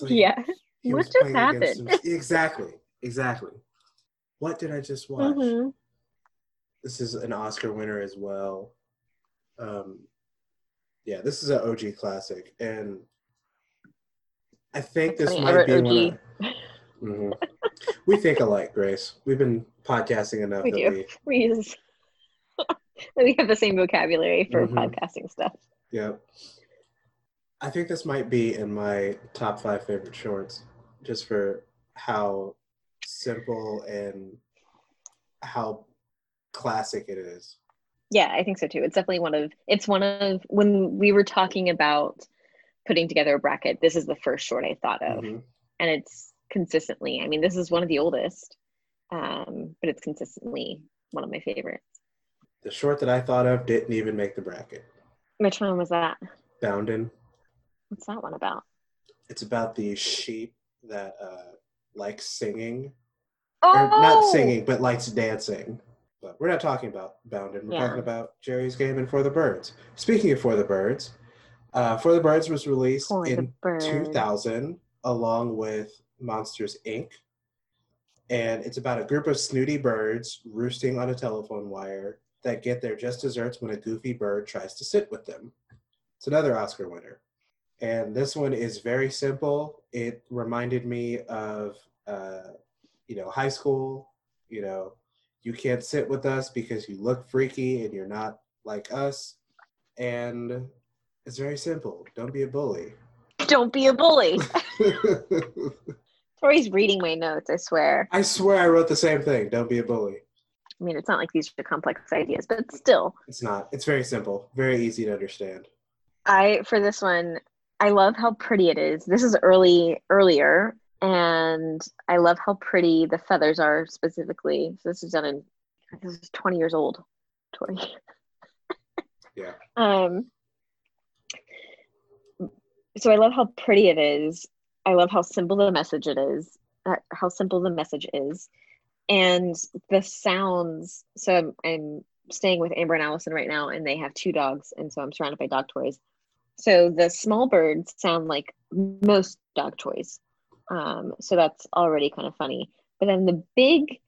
Like Yeah. What just happened? exactly. Exactly. What did i just watch? Mhm. this is an oscar winner as well. Um yeah this is an og classic and i think That's this funny, might be one of, Mhm. we think alike grace we've been podcasting enough We that do. we (laughs) We use (laughs) we have the same vocabulary for Mhm. podcasting stuff. Yep. I think this might be in my top five favorite shorts, just for how simple and how classic it is. Yeah, I think so too. It's definitely one of it's one of when we were talking about putting together a bracket, this is the first short I thought of. Mhm. And it's consistently, I mean, this is one of the oldest. Um, but it's consistently one of my favorites. The short that I thought of didn't even make the bracket. Which one was that? Boundin. What's that one about? It's about the sheep that uh, likes singing, Oh, or not singing, but likes dancing. But we're not talking about Boundin. We're Yeah. talking about Jerry's Game and For the Birds. Speaking of For the Birds, uh, For the Birds was released For in 2000 along with Monsters Inc. And it's about a group of snooty birds roosting on a telephone wire that get their just desserts when a goofy bird tries to sit with them. It's another Oscar winner. And this one is very simple. It reminded me of, uh, you know, high school. You know, you can't sit with us because you look freaky and you're not like us. And it's very simple. Don't be a bully. Don't be a bully. (laughs) Tori's reading my notes, I swear. I swear I wrote the same thing. Don't be a bully. I mean, it's not like these are complex ideas, but still. It's not. It's very simple. Very easy to understand. I for this one, I love how pretty it is. This is early earlier, and I love how pretty the feathers are specifically. So this is done in this is 20 years old, Tori. Yeah. (laughs) Um so I love how pretty it is. I love how simple the message it is. Uh, how simple the message is. And the sounds. So I'm, I'm staying with Amber and Allison right now, and they have two dogs, and so I'm surrounded by dog toys. So the small birds sound like most dog toys. Um, so that's already kind of funny. But then the big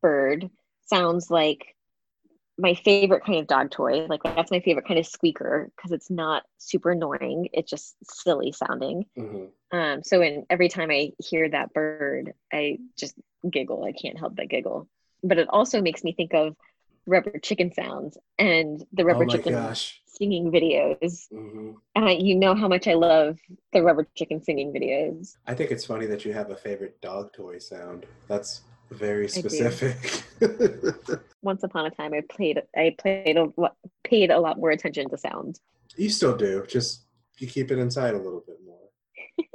bird sounds like my favorite kind of dog toy. Like that's my favorite kind of squeaker because it's not super annoying. It's just silly sounding. hmm Um, so when every time I hear that bird, I just giggle. I can't help but giggle. But it also makes me think of rubber chicken sounds and the Oh rubber my chicken gosh. singing videos. hmm And I, you know how much I love the rubber chicken singing videos. I think it's funny that you have a favorite dog toy sound. That's very specific. (laughs) Once upon a time, I played, I played a lot, paid a lot more attention to sound. you still do. Just you keep it inside a little bit more. (laughs)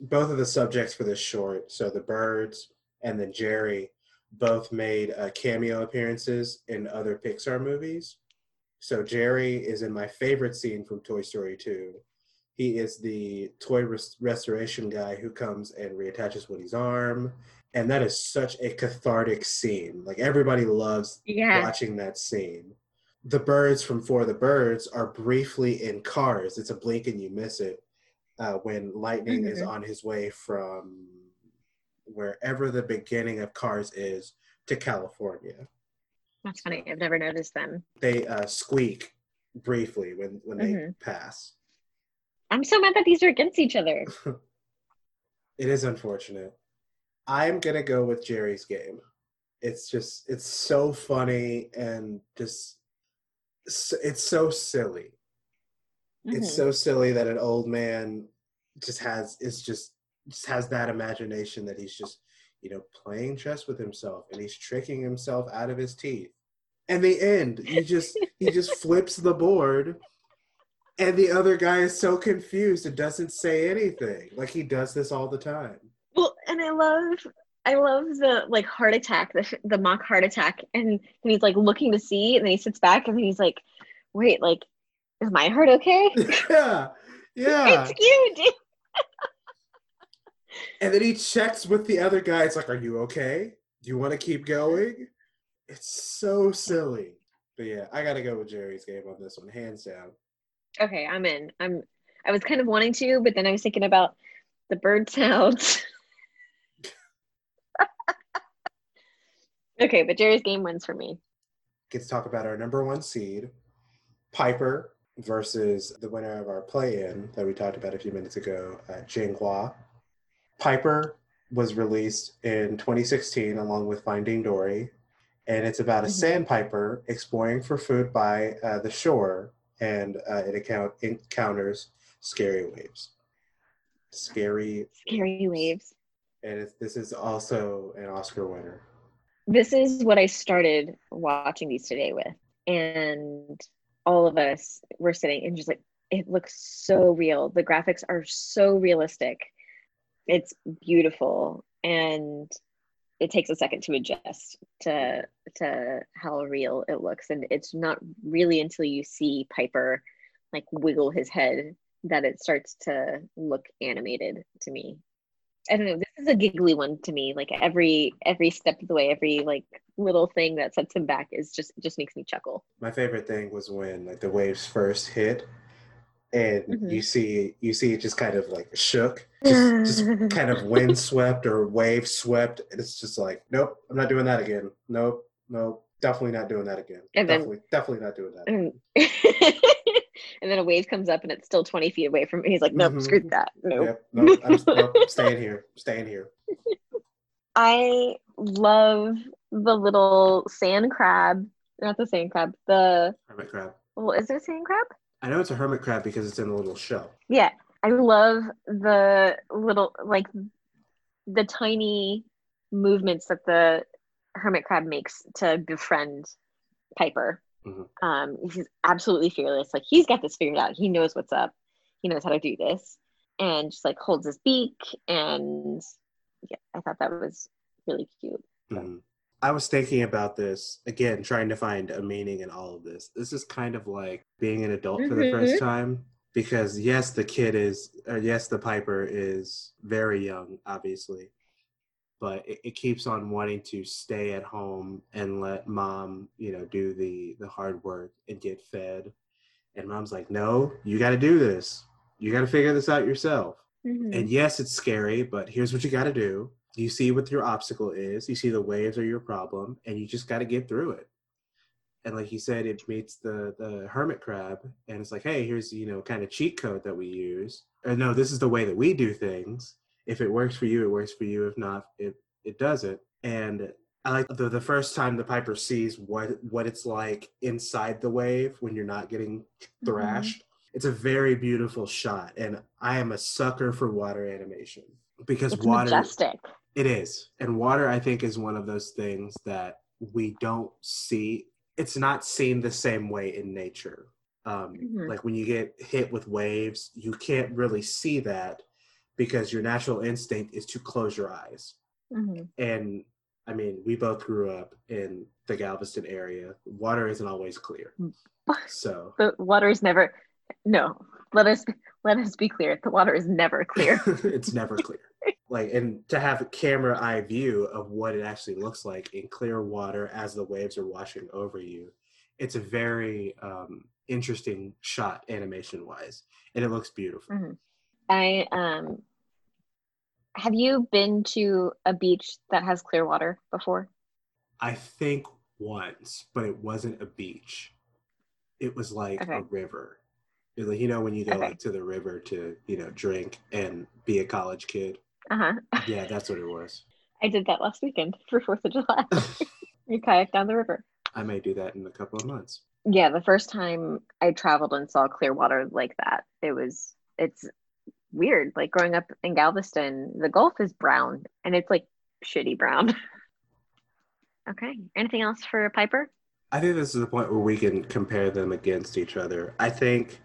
both of the subjects for this short, so the birds and then Jerry, both made uh, cameo appearances in other Pixar movies. So Jerry is in my favorite scene from Toy Story 2. He is the toy res- restoration guy who comes and reattaches Woody's arm. And that is such a cathartic scene. Like everybody loves Yeah. watching that scene. The birds from For the Birds are briefly in cars. It's a blink and you miss it uh, when Lightning is Mhm. on his way from wherever the beginning of Cars is to California. That's funny. I've never noticed them. They uh, squeak briefly when, when they Mhm. pass. I'm so mad that these are against each other. (laughs) It is unfortunate. I'm gonna go with Jerry's game. It's just it's so funny and just it's so silly. It's Mhm. so silly that an old man just has is just just has that imagination that he's just you know playing chess with himself and he's tricking himself out of his teeth. And the end, he just he (laughs) just flips the board and the other guy is so confused and doesn't say anything. Like he does this all the time. Well, and I love, I love the like heart attack, the the mock heart attack, and he's like looking to see, and then he sits back, and he's like, "Wait, like, is my heart okay?" (laughs) yeah. Yeah. It's cute. dude. (laughs) And then he checks with the other guy. It's like, are you okay? Do you want to keep going? It's so silly. But yeah, I gotta go with Jerry's game on this one, hands down. Okay, I'm in. I'm. I was kind of wanting to, but then I was thinking about the bird sounds. (laughs) okay, but Jerry's game wins for me. Get to talk about our number one seed, Piper, versus the winner of our play-in that we talked about a few minutes ago, uh, Jinghua. Piper was released in 2016 along with Finding Dory, and it's about a Mhm. sandpiper exploring for food by uh, the shore, and uh, it account- encounters scary waves. Scary, Scary waves. and it's, this is also an Oscar winner. This is what I started watching these today with. And all of us were sitting and just like, it looks so real. The graphics are so realistic. It's beautiful. And it takes a second to adjust to to how real it looks. And it's not really until you see Piper like wiggle his head that it starts to look animated to me. I don't know. This is a giggly one to me. Like every every step of the way, every like little thing that sets him back is just just makes me chuckle. My favorite thing was when like the waves first hit, and Mhm. you see you see it just kind of like shook, just, just (laughs) kind of wind swept or wave swept, and it's just like, nope, I'm not doing that again. Nope, nope, definitely not doing that again. And then- definitely, definitely not doing that. (laughs) and then a wave comes up and it's still 20 feet away from me. He's like, nope, Mhm. screw that. Nope. Yep, nope, I'm, nope, I'm staying here, staying here. (laughs) I love the little sand crab. Not the sand crab. The Hermit crab. well, is it a sand crab? I know it's a hermit crab because it's in a little shell. Yeah. I love the little like the tiny movements that the hermit crab makes to befriend Piper. Mhm. Um, he's absolutely fearless. Like he's got this figured out. He knows what's up. He knows how to do this, and just like holds his beak. And yeah, I thought that was really cute. Mhm. I was thinking about this again, trying to find a meaning in all of this. This is kind of like being an adult for the first time because yes, the kid is, or yes, the Piper is very young, obviously, but it, it keeps on wanting to stay at home and let mom, you know, do the the hard work and get fed. And mom's like, no, you got to do this. You got to figure this out yourself. Mm-hmm. And yes, it's scary, but here's what you got to do. You see what your obstacle is. You see the waves are your problem, and you just got to get through it. And like you said, it meets the the hermit crab, and it's like, hey, here's you know kind of cheat code that we use. Or no, this is the way that we do things. If it works for you, it works for you. If not, it it doesn't. And I like the the first time the piper sees what what it's like inside the wave when you're not getting thrashed. It's a very beautiful shot, and I am a sucker for water animation because It's water majestic. it is. And water, I think, is one of those things that we don't see. It's not seen the same way in nature. Um, Mhm. Like when you get hit with waves, you can't really see that because your natural instinct is to close your eyes. Mhm. And I mean, we both grew up in the Galveston area. Water isn't always clear. So (laughs) The water is never. No, let us let us be clear. The water is never clear. (laughs) it's never clear. Like, and to have a camera eye view of what it actually looks like in clear water as the waves are washing over you, it's a very um, interesting shot animation wise, and it looks beautiful. Mhm. I um. Have you been to a beach that has clear water before? I think once, but it wasn't a beach. It was like a river. Like, you know, when you go Okay. like to the river to, you know, drink and be a college kid. Uh huh. Yeah, that's what it was. (laughs) I did that last weekend (laughs) for Fourth of July. (laughs) we kayaked down the river. I may do that in a couple of months. Yeah, the first time I traveled and saw clear water like that, it was it's weird. Like growing up in Galveston, the Gulf is brown and it's like shitty brown. (laughs) okay. Anything else for Piper? I think this is the point where we can compare them against each other. I think,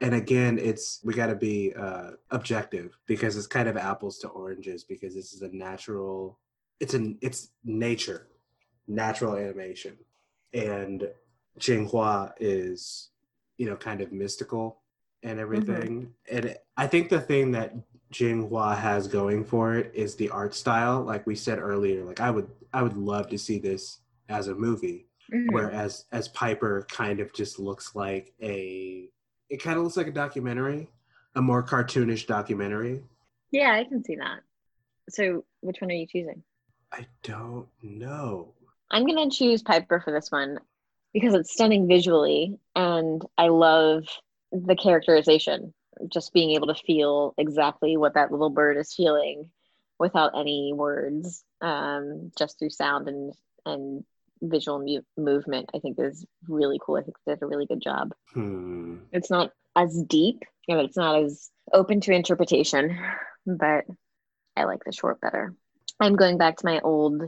and again, it's we got to be uh, objective because it's kind of apples to oranges because this is a natural. It's an it's nature, natural animation, and Jinghua is, you know, kind of mystical and everything. And I think the thing that Jinghua has going for it is the art style. Like we said earlier, like I would I would love to see this as a movie Mhm. whereas as Piper kind of just looks like a it kind of looks like a documentary, a more cartoonish documentary. Yeah, I can see that. So which one are you choosing? I don't know. I'm gonna choose Piper for this one because it's stunning visually and I love the characterization. Just being able to feel exactly what that little bird is feeling without any words, um, just through sound and and visual mu- movement I think is really cool. I think they did a really good job. Hmm. It's not as deep, you know, it's not as open to interpretation, but I like the short better. I'm going back to my old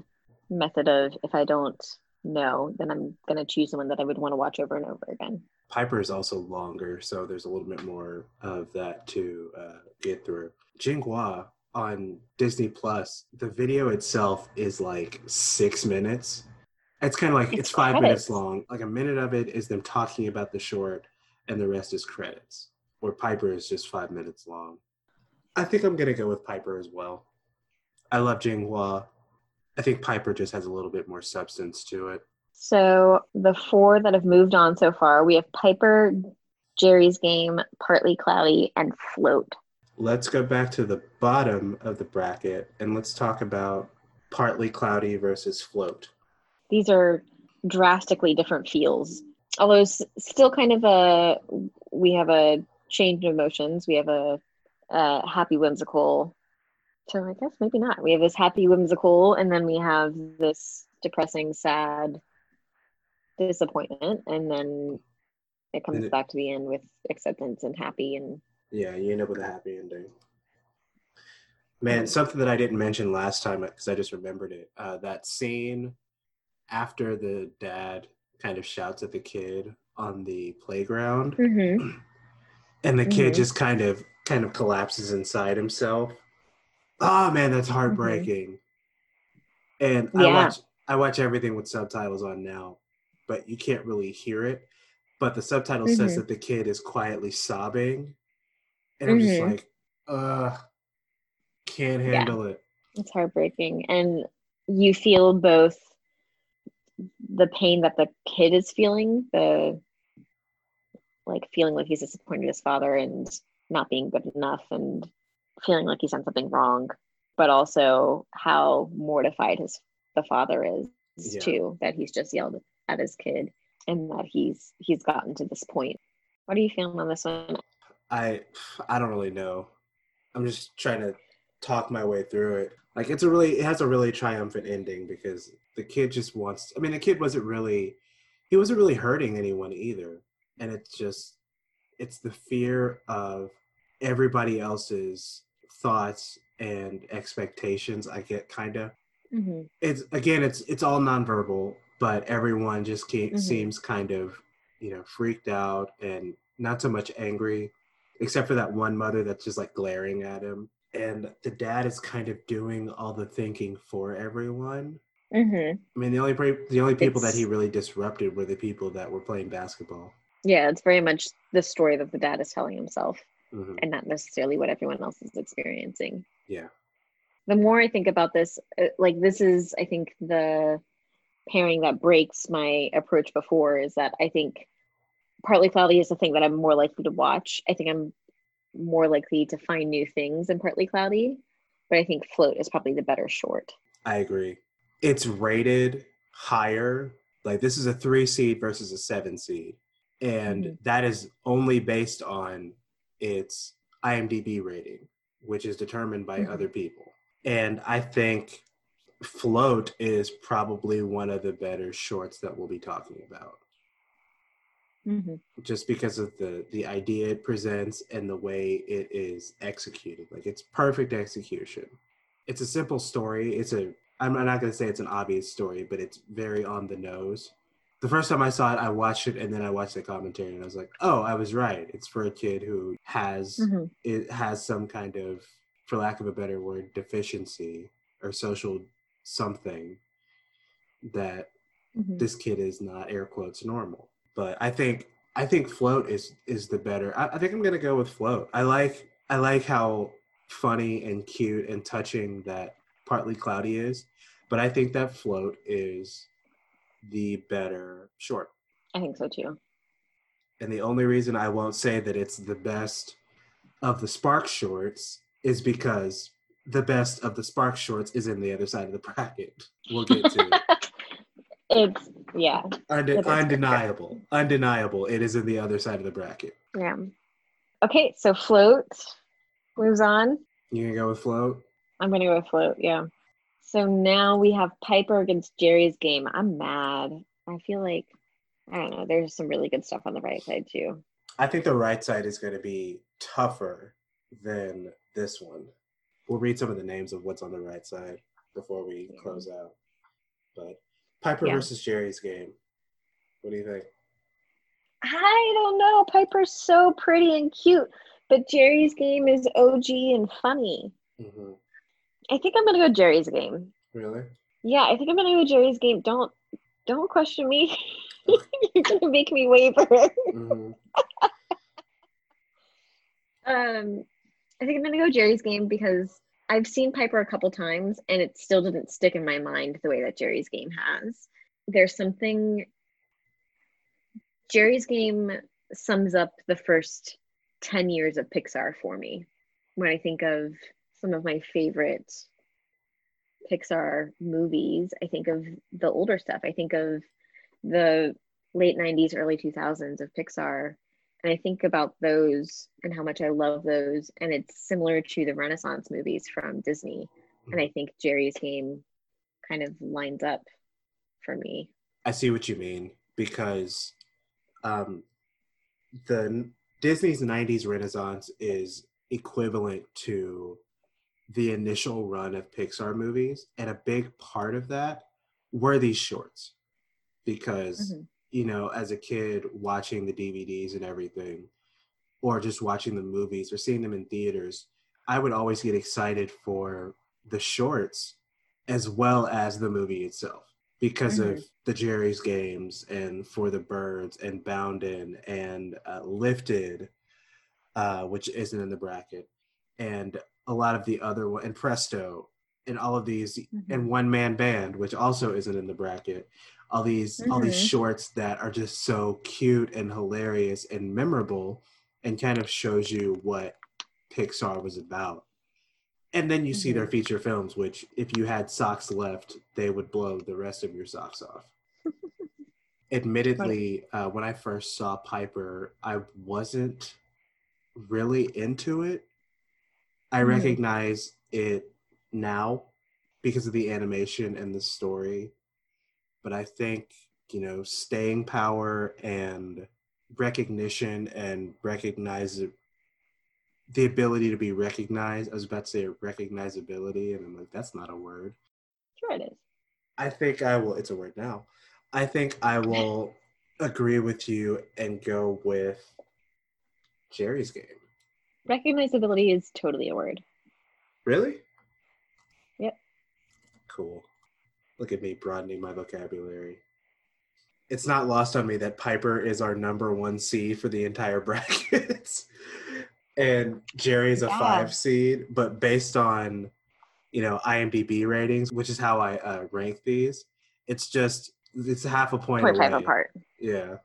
method of if I don't know, then I'm gonna choose the one that I would want to watch over and over again. Piper is also longer, so there's a little bit more of that to uh, get through. Jinghua on Disney Plus, the video itself is like six minutes. It's kind of like it's, It's five credits. minutes long. Like a minute of it is them talking about the short, and the rest is credits. Where Piper is just five minutes long. I think I'm gonna go with Piper as well. I love Jinghua. I think Piper just has a little bit more substance to it. So the four that have moved on so far, we have Piper, Jerry's Game, Partly Cloudy, and Float. Let's go back to the bottom of the bracket and let's talk about partly cloudy versus float. These are drastically different feels. Although s- still kind of a, we have a change of emotions. We have a, a happy whimsical. So I guess maybe not. We have this happy whimsical, and then we have this depressing, sad disappointment, and then it comes back to the end with acceptance and happy and Yeah, you end up with a happy ending. Man, something that I didn't mention last time because I just remembered it. Uh, that scene after the dad kind of shouts at the kid on the playground, (clears throat) and the kid Mhm. just kind of kind of collapses inside himself. Oh man, that's heartbreaking. And I watch I watch everything with subtitles on now, but you can't really hear it. But the subtitle says Mhm. that the kid is quietly sobbing, and I'm just Mhm. like, uh, can't Yeah. handle it. It's heartbreaking. And you feel both the pain that the kid is feeling, the like feeling like he's disappointed his father and not being good enough and feeling like he's done something wrong, but also how mortified his the father is Yeah. too, that he's just yelled at his kid and that he's he's gotten to this point. What are you feeling on this one? I I don't really know. I'm just trying to talk my way through it. Like it's a really it has a really triumphant ending because the kid just wants I mean the kid wasn't really he wasn't really hurting anyone either. And it's just it's the fear of everybody else's thoughts and expectations I get kind of Mm-hmm. it's again it's it's all nonverbal but everyone just ke- Mhm. seems kind of you know freaked out and not so much angry except for that one mother that's just like glaring at him and the dad is kind of doing all the thinking for everyone Mm-hmm. i mean the only the only people that he really disrupted were the people that were playing basketball Yeah, it's very much the story that the dad is telling himself. Mhm. and not necessarily what everyone else is experiencing. yeah The more I think about this, uh, like this is, I think, the pairing that breaks my approach before is that I think Partly Cloudy is the thing that I'm more likely to watch. I think I'm more likely to find new things in Partly Cloudy, but I think Float is probably the better short. i agree it's rated higher like this is a three seed versus a seven seed and Mhm. that is only based on its IMDb rating, which is determined by Mhm. other people. And I think Float is probably one of the better shorts that we'll be talking about, just because of the the idea it presents and the way it is executed. Like it's perfect execution. It's a simple story. It's a I'm not going to say it's an obvious story, but it's very on the nose. The first time I saw it, I watched it and then I watched the commentary and I was like, "Oh, I was right. It's for a kid who has Mm-hmm. it has some kind of, for lack of a better word, deficiency or social something that Mm-hmm. this kid is not air quotes normal. But I think I think float is is the better. I, I think I'm gonna go with float. I like I like how funny and cute and touching that partly cloudy is, but I think that float is the better short. I think so too. And the only reason I won't say that it's the best of the Spark shorts is because the best of the Spark shorts is in the other side of the bracket. We'll get to it. (laughs) It's yeah, Unde- It is undeniable. Undeniable. It is in the other side of the bracket. yeah. Okay, so Float moves on. You gonna go with float? I'm gonna go with Float. Yeah. So now we have Piper against Jerry's game. I'm mad. I feel like I don't know. There's some really good stuff on the right side too. I think the right side is going to be tougher than this one. We'll read some of the names of what's on the right side before we Yeah. close out. But Piper Yeah. versus Jerry's game. What do you think? I don't know. Piper's so pretty and cute, but Jerry's game is OG and funny. hmm I think I'm gonna go Jerry's game. Really? Yeah, I think I'm gonna go Jerry's game. Don't don't question me. (laughs) You're gonna make me waver. hmm (laughs) Um, I think I'm gonna go Jerry's game because I've seen Piper a couple times and it still didn't stick in my mind the way that Jerry's game has. There's something Jerry's game sums up the first 10 years of Pixar for me. When I think of some of my favorite Pixar movies, I think of the older stuff. I think of the late 90s, early 2000s of Pixar and I think about those and how much I love those. And it's similar to the Renaissance movies from Disney. And I think Jerry's game kind of lines up for me. I see what you mean because um, the Disney's '90s Renaissance is equivalent to the initial run of Pixar movies, and a big part of that were these shorts because Mhm. You know, as a kid watching the DVDs and everything, or just watching the movies or seeing them in theaters, I would always get excited for the shorts as well as the movie itself because of Mhm. the Jerry's games and For the Birds and Boundin and uh, Lifted, uh, which isn't in the bracket, and a lot of the other one, and Presto, and all of these, Mhm. and One Man Band, which also isn't in the bracket all these all these shorts that are just so cute and hilarious and memorable and kind of shows you what Pixar was about. And then you see their feature films, which if you had socks left, they would blow the rest of your socks off. (laughs) Admittedly, uh, when I first saw Piper, I wasn't really into it. I Mhm. recognize it now because of the animation and the story but I think you know staying power and recognition and recognize the ability to be recognized. I was about to say recognizability, and I'm like, that's not a word. Sure, it is. I think I will. It's a word now. I think I will (laughs) agree with you and go with Jerry's game. Recognizability is totally a word. Really? Yep. Cool. Look at me broadening my vocabulary. It's not lost on me that Piper is our number one seed for the entire (laughs) bracket. and Jerry is a Yeah. five seed, but based on you know IMDb ratings, which is how I uh, rank these, it's just it's half a point five away. apart. Yeah.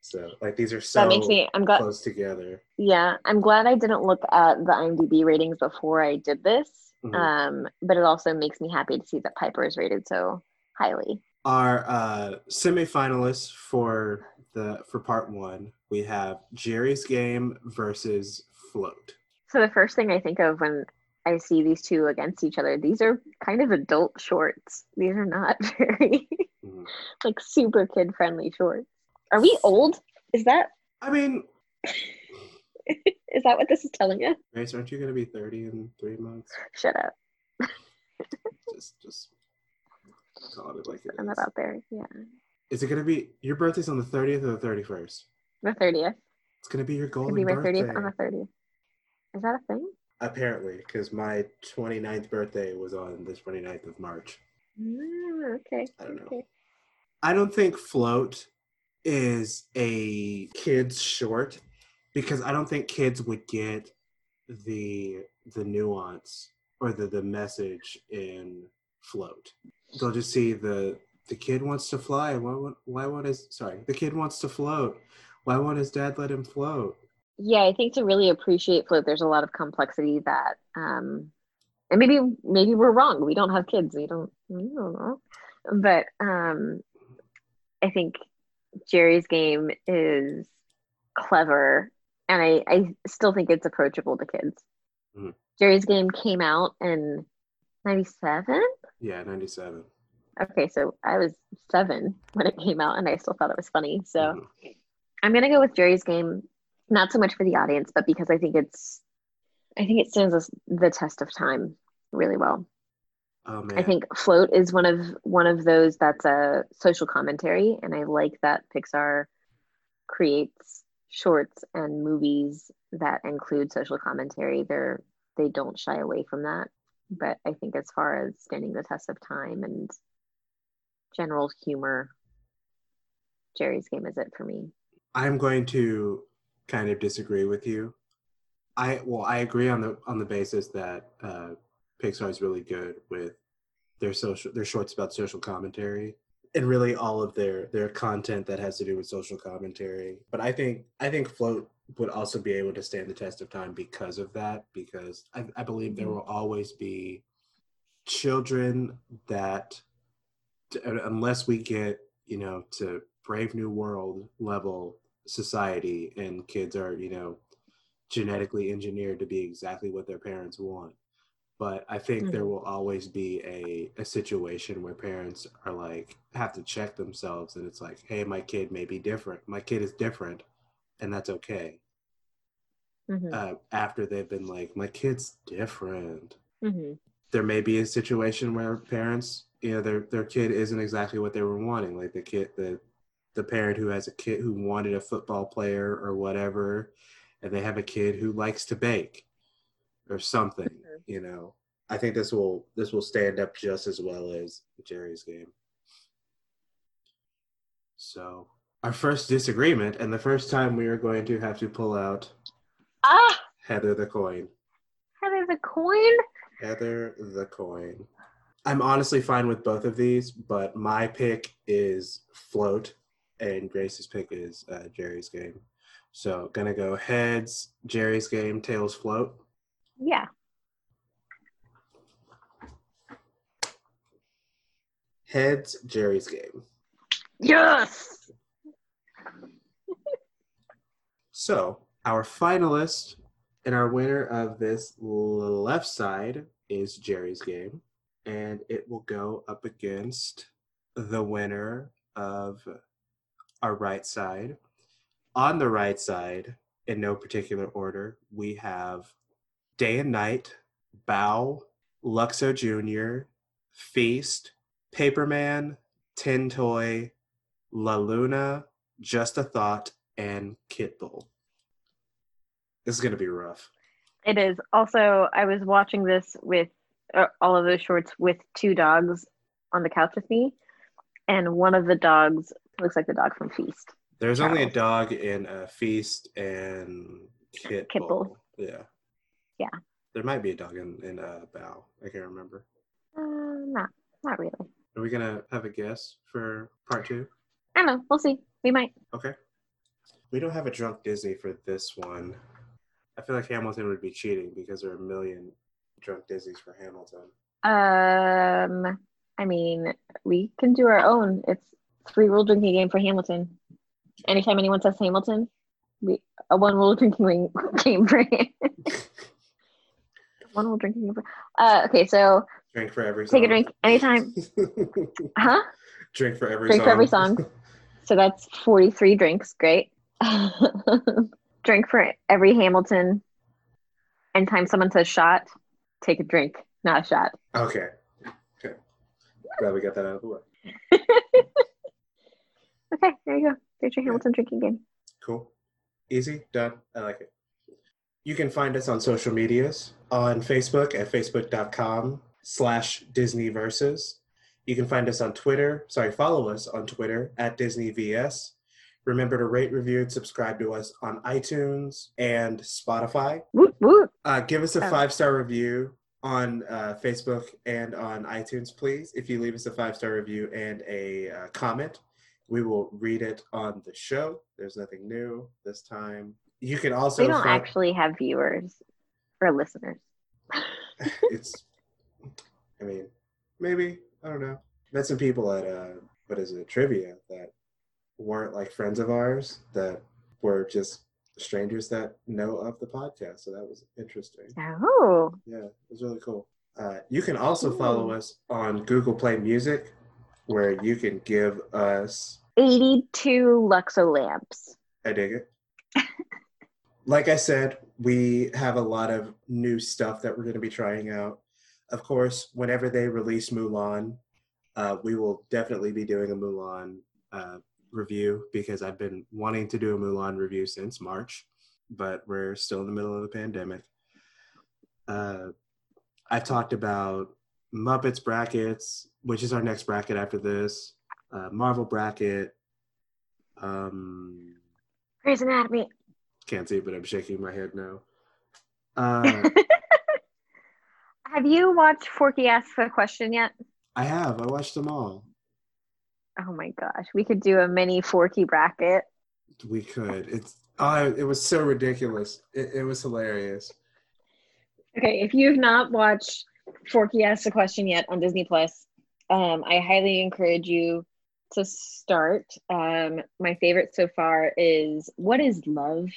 So like these are so that makes me I'm glad close together. yeah, I'm glad I didn't look at the IMDb ratings before I did this. Mhm. Um, but it also makes me happy to see that Piper is rated so highly. our uh, semifinalists for the for part one we have jerry's game versus float So the first thing I think of when I see these two against each other, these are kind of adult shorts. These are not (laughs) very Mhm. like super kid friendly shorts. Are we old? Is that i mean (laughs) is that what this is telling you? grace aren't you going to be 30 in three months Shut up. just just call it like it I'm is. not out there. Yeah. is it going to be your birthday's on the 30th or the 31st The thirtieth. it's going to be your golden be my birthday thirtieth on the thirtieth. Is that a thing? apparently because my 29th birthday was on the 29th of march Mm, okay. I don't know. Okay. I don't think Float is a kids short because I don't think kids would get the the nuance or the the message in Float. They'll just see the the kid wants to fly. Why won't why won't his sorry the kid wants to float? Why won't his dad let him float? Yeah, I think to really appreciate float, there's a lot of complexity that um and maybe maybe we're wrong. We don't have kids. We don't we don't know. But um I think Jerry's game is clever and I, I still think it's approachable to kids. Mhm. Jerry's game came out in 97? Yeah, 97. Okay, so I was seven when it came out and I still thought it was funny. So Mhm. I'm gonna go with Jerry's game, not so much for the audience, but because I think it's I think it stands the test of time really well. Oh man. I think Float is one of one of those that's a social commentary, and I like that Pixar creates shorts and movies that include social commentary. They're they don't shy away from that. But I think as far as standing the test of time and general humor, Geri's game is it for me. I'm going to kind of disagree with you. I well, I agree on the on the basis that uh, Pixar is really good with their social their shorts about social commentary and really all of their their content that has to do with social commentary. But I think I think Float would also be able to stand the test of time because of that. Because I, I believe there mm-hmm. will always be children that unless we get you know to brave new world level society and kids are you know genetically engineered to be exactly what their parents want but i think there Mhm. will always be a, a situation where parents are like have to check themselves and it's like hey my kid may be different. My kid is different and that's okay. Mhm, uh, after they've been like my kid's different. Mhm, there may be a situation where parents, you know, their their kid isn't exactly what they were wanting. Like the kid, the the parent who has a kid who wanted a football player or whatever, and they have a kid who likes to bake or something. You know, I think this will this will stand up just as well as Geri's game. So our first disagreement, and the first time we are going to have to pull out Ah, Heather the coin. Heather the coin. Heather the coin. I'm honestly fine with both of these, but my pick is float, and Grace's pick is uh, Geri's game. So gonna go heads, Geri's game, tails, float. Yeah. Heads, Geri's game. Yes. So our finalist and our winner of this left side is Geri's game, and it will go up against the winner of our right side. On the right side, in no particular order, we have Day and Night, Bao, Luxo Jr., Feast, Paperman, Tin Toy, La Luna, Just a Thought, and Kitbull. This is going to be rough. It is. Also, I was watching this with uh, all of those shorts with two dogs on the couch with me, and one of the dogs looks like the dog from Feast. There's only a dog in uh, Feast and Kitbull. Kitbull. Yeah. Yeah. There might be a dog in, in uh, Bao. I can't remember. Uh, not, not really. Are we going to have a guess for part two? I don't know. We'll see. We might. Okay. We don't have a drunk Disney for this one. I feel like Hamilton would be cheating because there are a million drunk Disneys for Hamilton. Um, I mean, we can do our own. It's free rule drinking game for Hamilton. Anytime anyone says Hamilton, we a one rule drinking (laughs) game for. One drinking game. Uh, okay, so Drink for every song. take a drink anytime. (laughs) Huh? drink for every Drink song. for every song. So that's forty three drinks. Great. (laughs) drink for every Hamilton. Anytime someone says shot, take a drink, not a shot. okay. Okay. Glad we got that out of the way. (laughs) Okay, there you go. There's your Hamilton drinking game. Cool. Easy. Done. I like it. You can find us on social medias on Facebook at facebook.com slash Disney Versus. You can find us on Twitter. Sorry, follow us on Twitter at Disney VS. Remember to rate, review, and subscribe to us on iTunes and Spotify. Woot woot. Uh, give us a Oh. five star review on uh, Facebook and on iTunes, please. If you leave us a five star review and a uh, comment, we will read it on the show. There's nothing new this time. You can also we don't find- actually have viewers or listeners. (laughs) it's. I mean, maybe I don't know. Met some people at uh, what is it, trivia that weren't like friends of ours that were just strangers that know of the podcast. So that was interesting. Oh, Yeah, it was really cool. Uh, you can also follow us on Google Play Music, where you can give us. 82 Luxo lamps. I dig it. Like I said, we have a lot of new stuff that we're going to be trying out. Of course, whenever they release Mulan, uh, we will definitely be doing a Mulan uh, review because I've been wanting to do a Mulan review since March, but we're still in the middle of the pandemic. Uh, I've talked about Muppets brackets, which is our next bracket after this, uh, Marvel bracket. Um, Grey's Anatomy. Can't see, but I'm shaking my head now. (laughs) Uh, Have you watched Forky Ask the Question yet? I have. I watched them all. Oh my gosh, we could do a mini Forky bracket. We could. It's. Oh, it was so ridiculous. It, it was hilarious. Okay, if you've not watched Forky Ask the Question yet on Disney Plus, um, I highly encourage you to start. Um, my favorite so far is What is Love?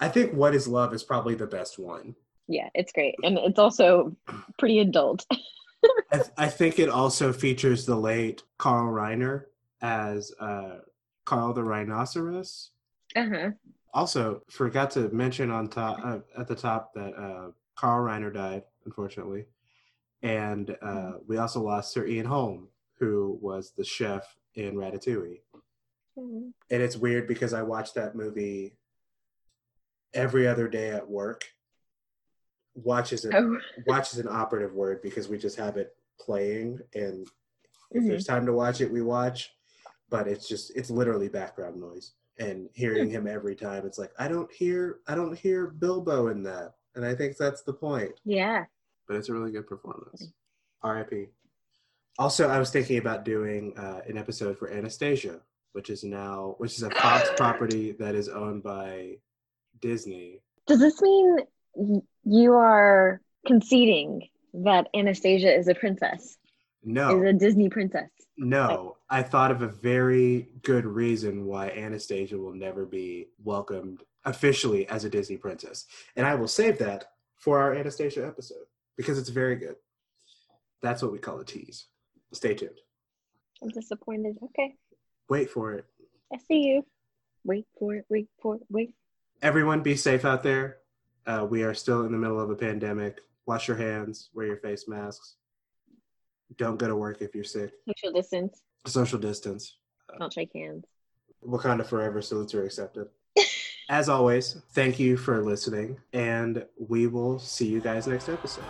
I think What is Love is probably the best one. Yeah, it's great. And it's also pretty adult. (laughs) I, th- I think it also features the late Carl Reiner as uh, Carl the Rhinoceros. Uh-huh. Also, forgot to mention on top uh, at the top that uh, Carl Reiner died, unfortunately, and uh, we also lost Sir Ian Holm, who was the chef in Ratatouille. Mhm. And it's weird because I watched that movie every other day at work. Watch is, a, Oh, watch is an operative word because we just have it playing, and if Mhm. there's time to watch it, we watch. But it's just it's literally background noise, and hearing him every time, it's like I don't hear I don't hear Bilbo in that, and I think that's the point. yeah. But it's a really good performance. R.I.P. Also, I was thinking about doing uh, an episode for Anastasia, which is now which is a Fox (gasps) property that is owned by Disney. Does this mean you are conceding that Anastasia is a princess? No, Is a Disney princess? No, I thought of a very good reason why Anastasia will never be welcomed officially as a Disney princess. And I will save that for our Anastasia episode because it's very good. That's what we call a tease. Stay tuned. I'm disappointed. Okay. Wait for it. I see you. Wait for it. Wait for it. Wait. Everyone be safe out there. Uh, we are still in the middle of a pandemic. Wash your hands, wear your face masks. Don't go to work if you're sick. Social distance. Social distance. Don't shake hands. Wakanda forever, salutes are accepted. As always, thank you for listening, and we will see you guys next episode.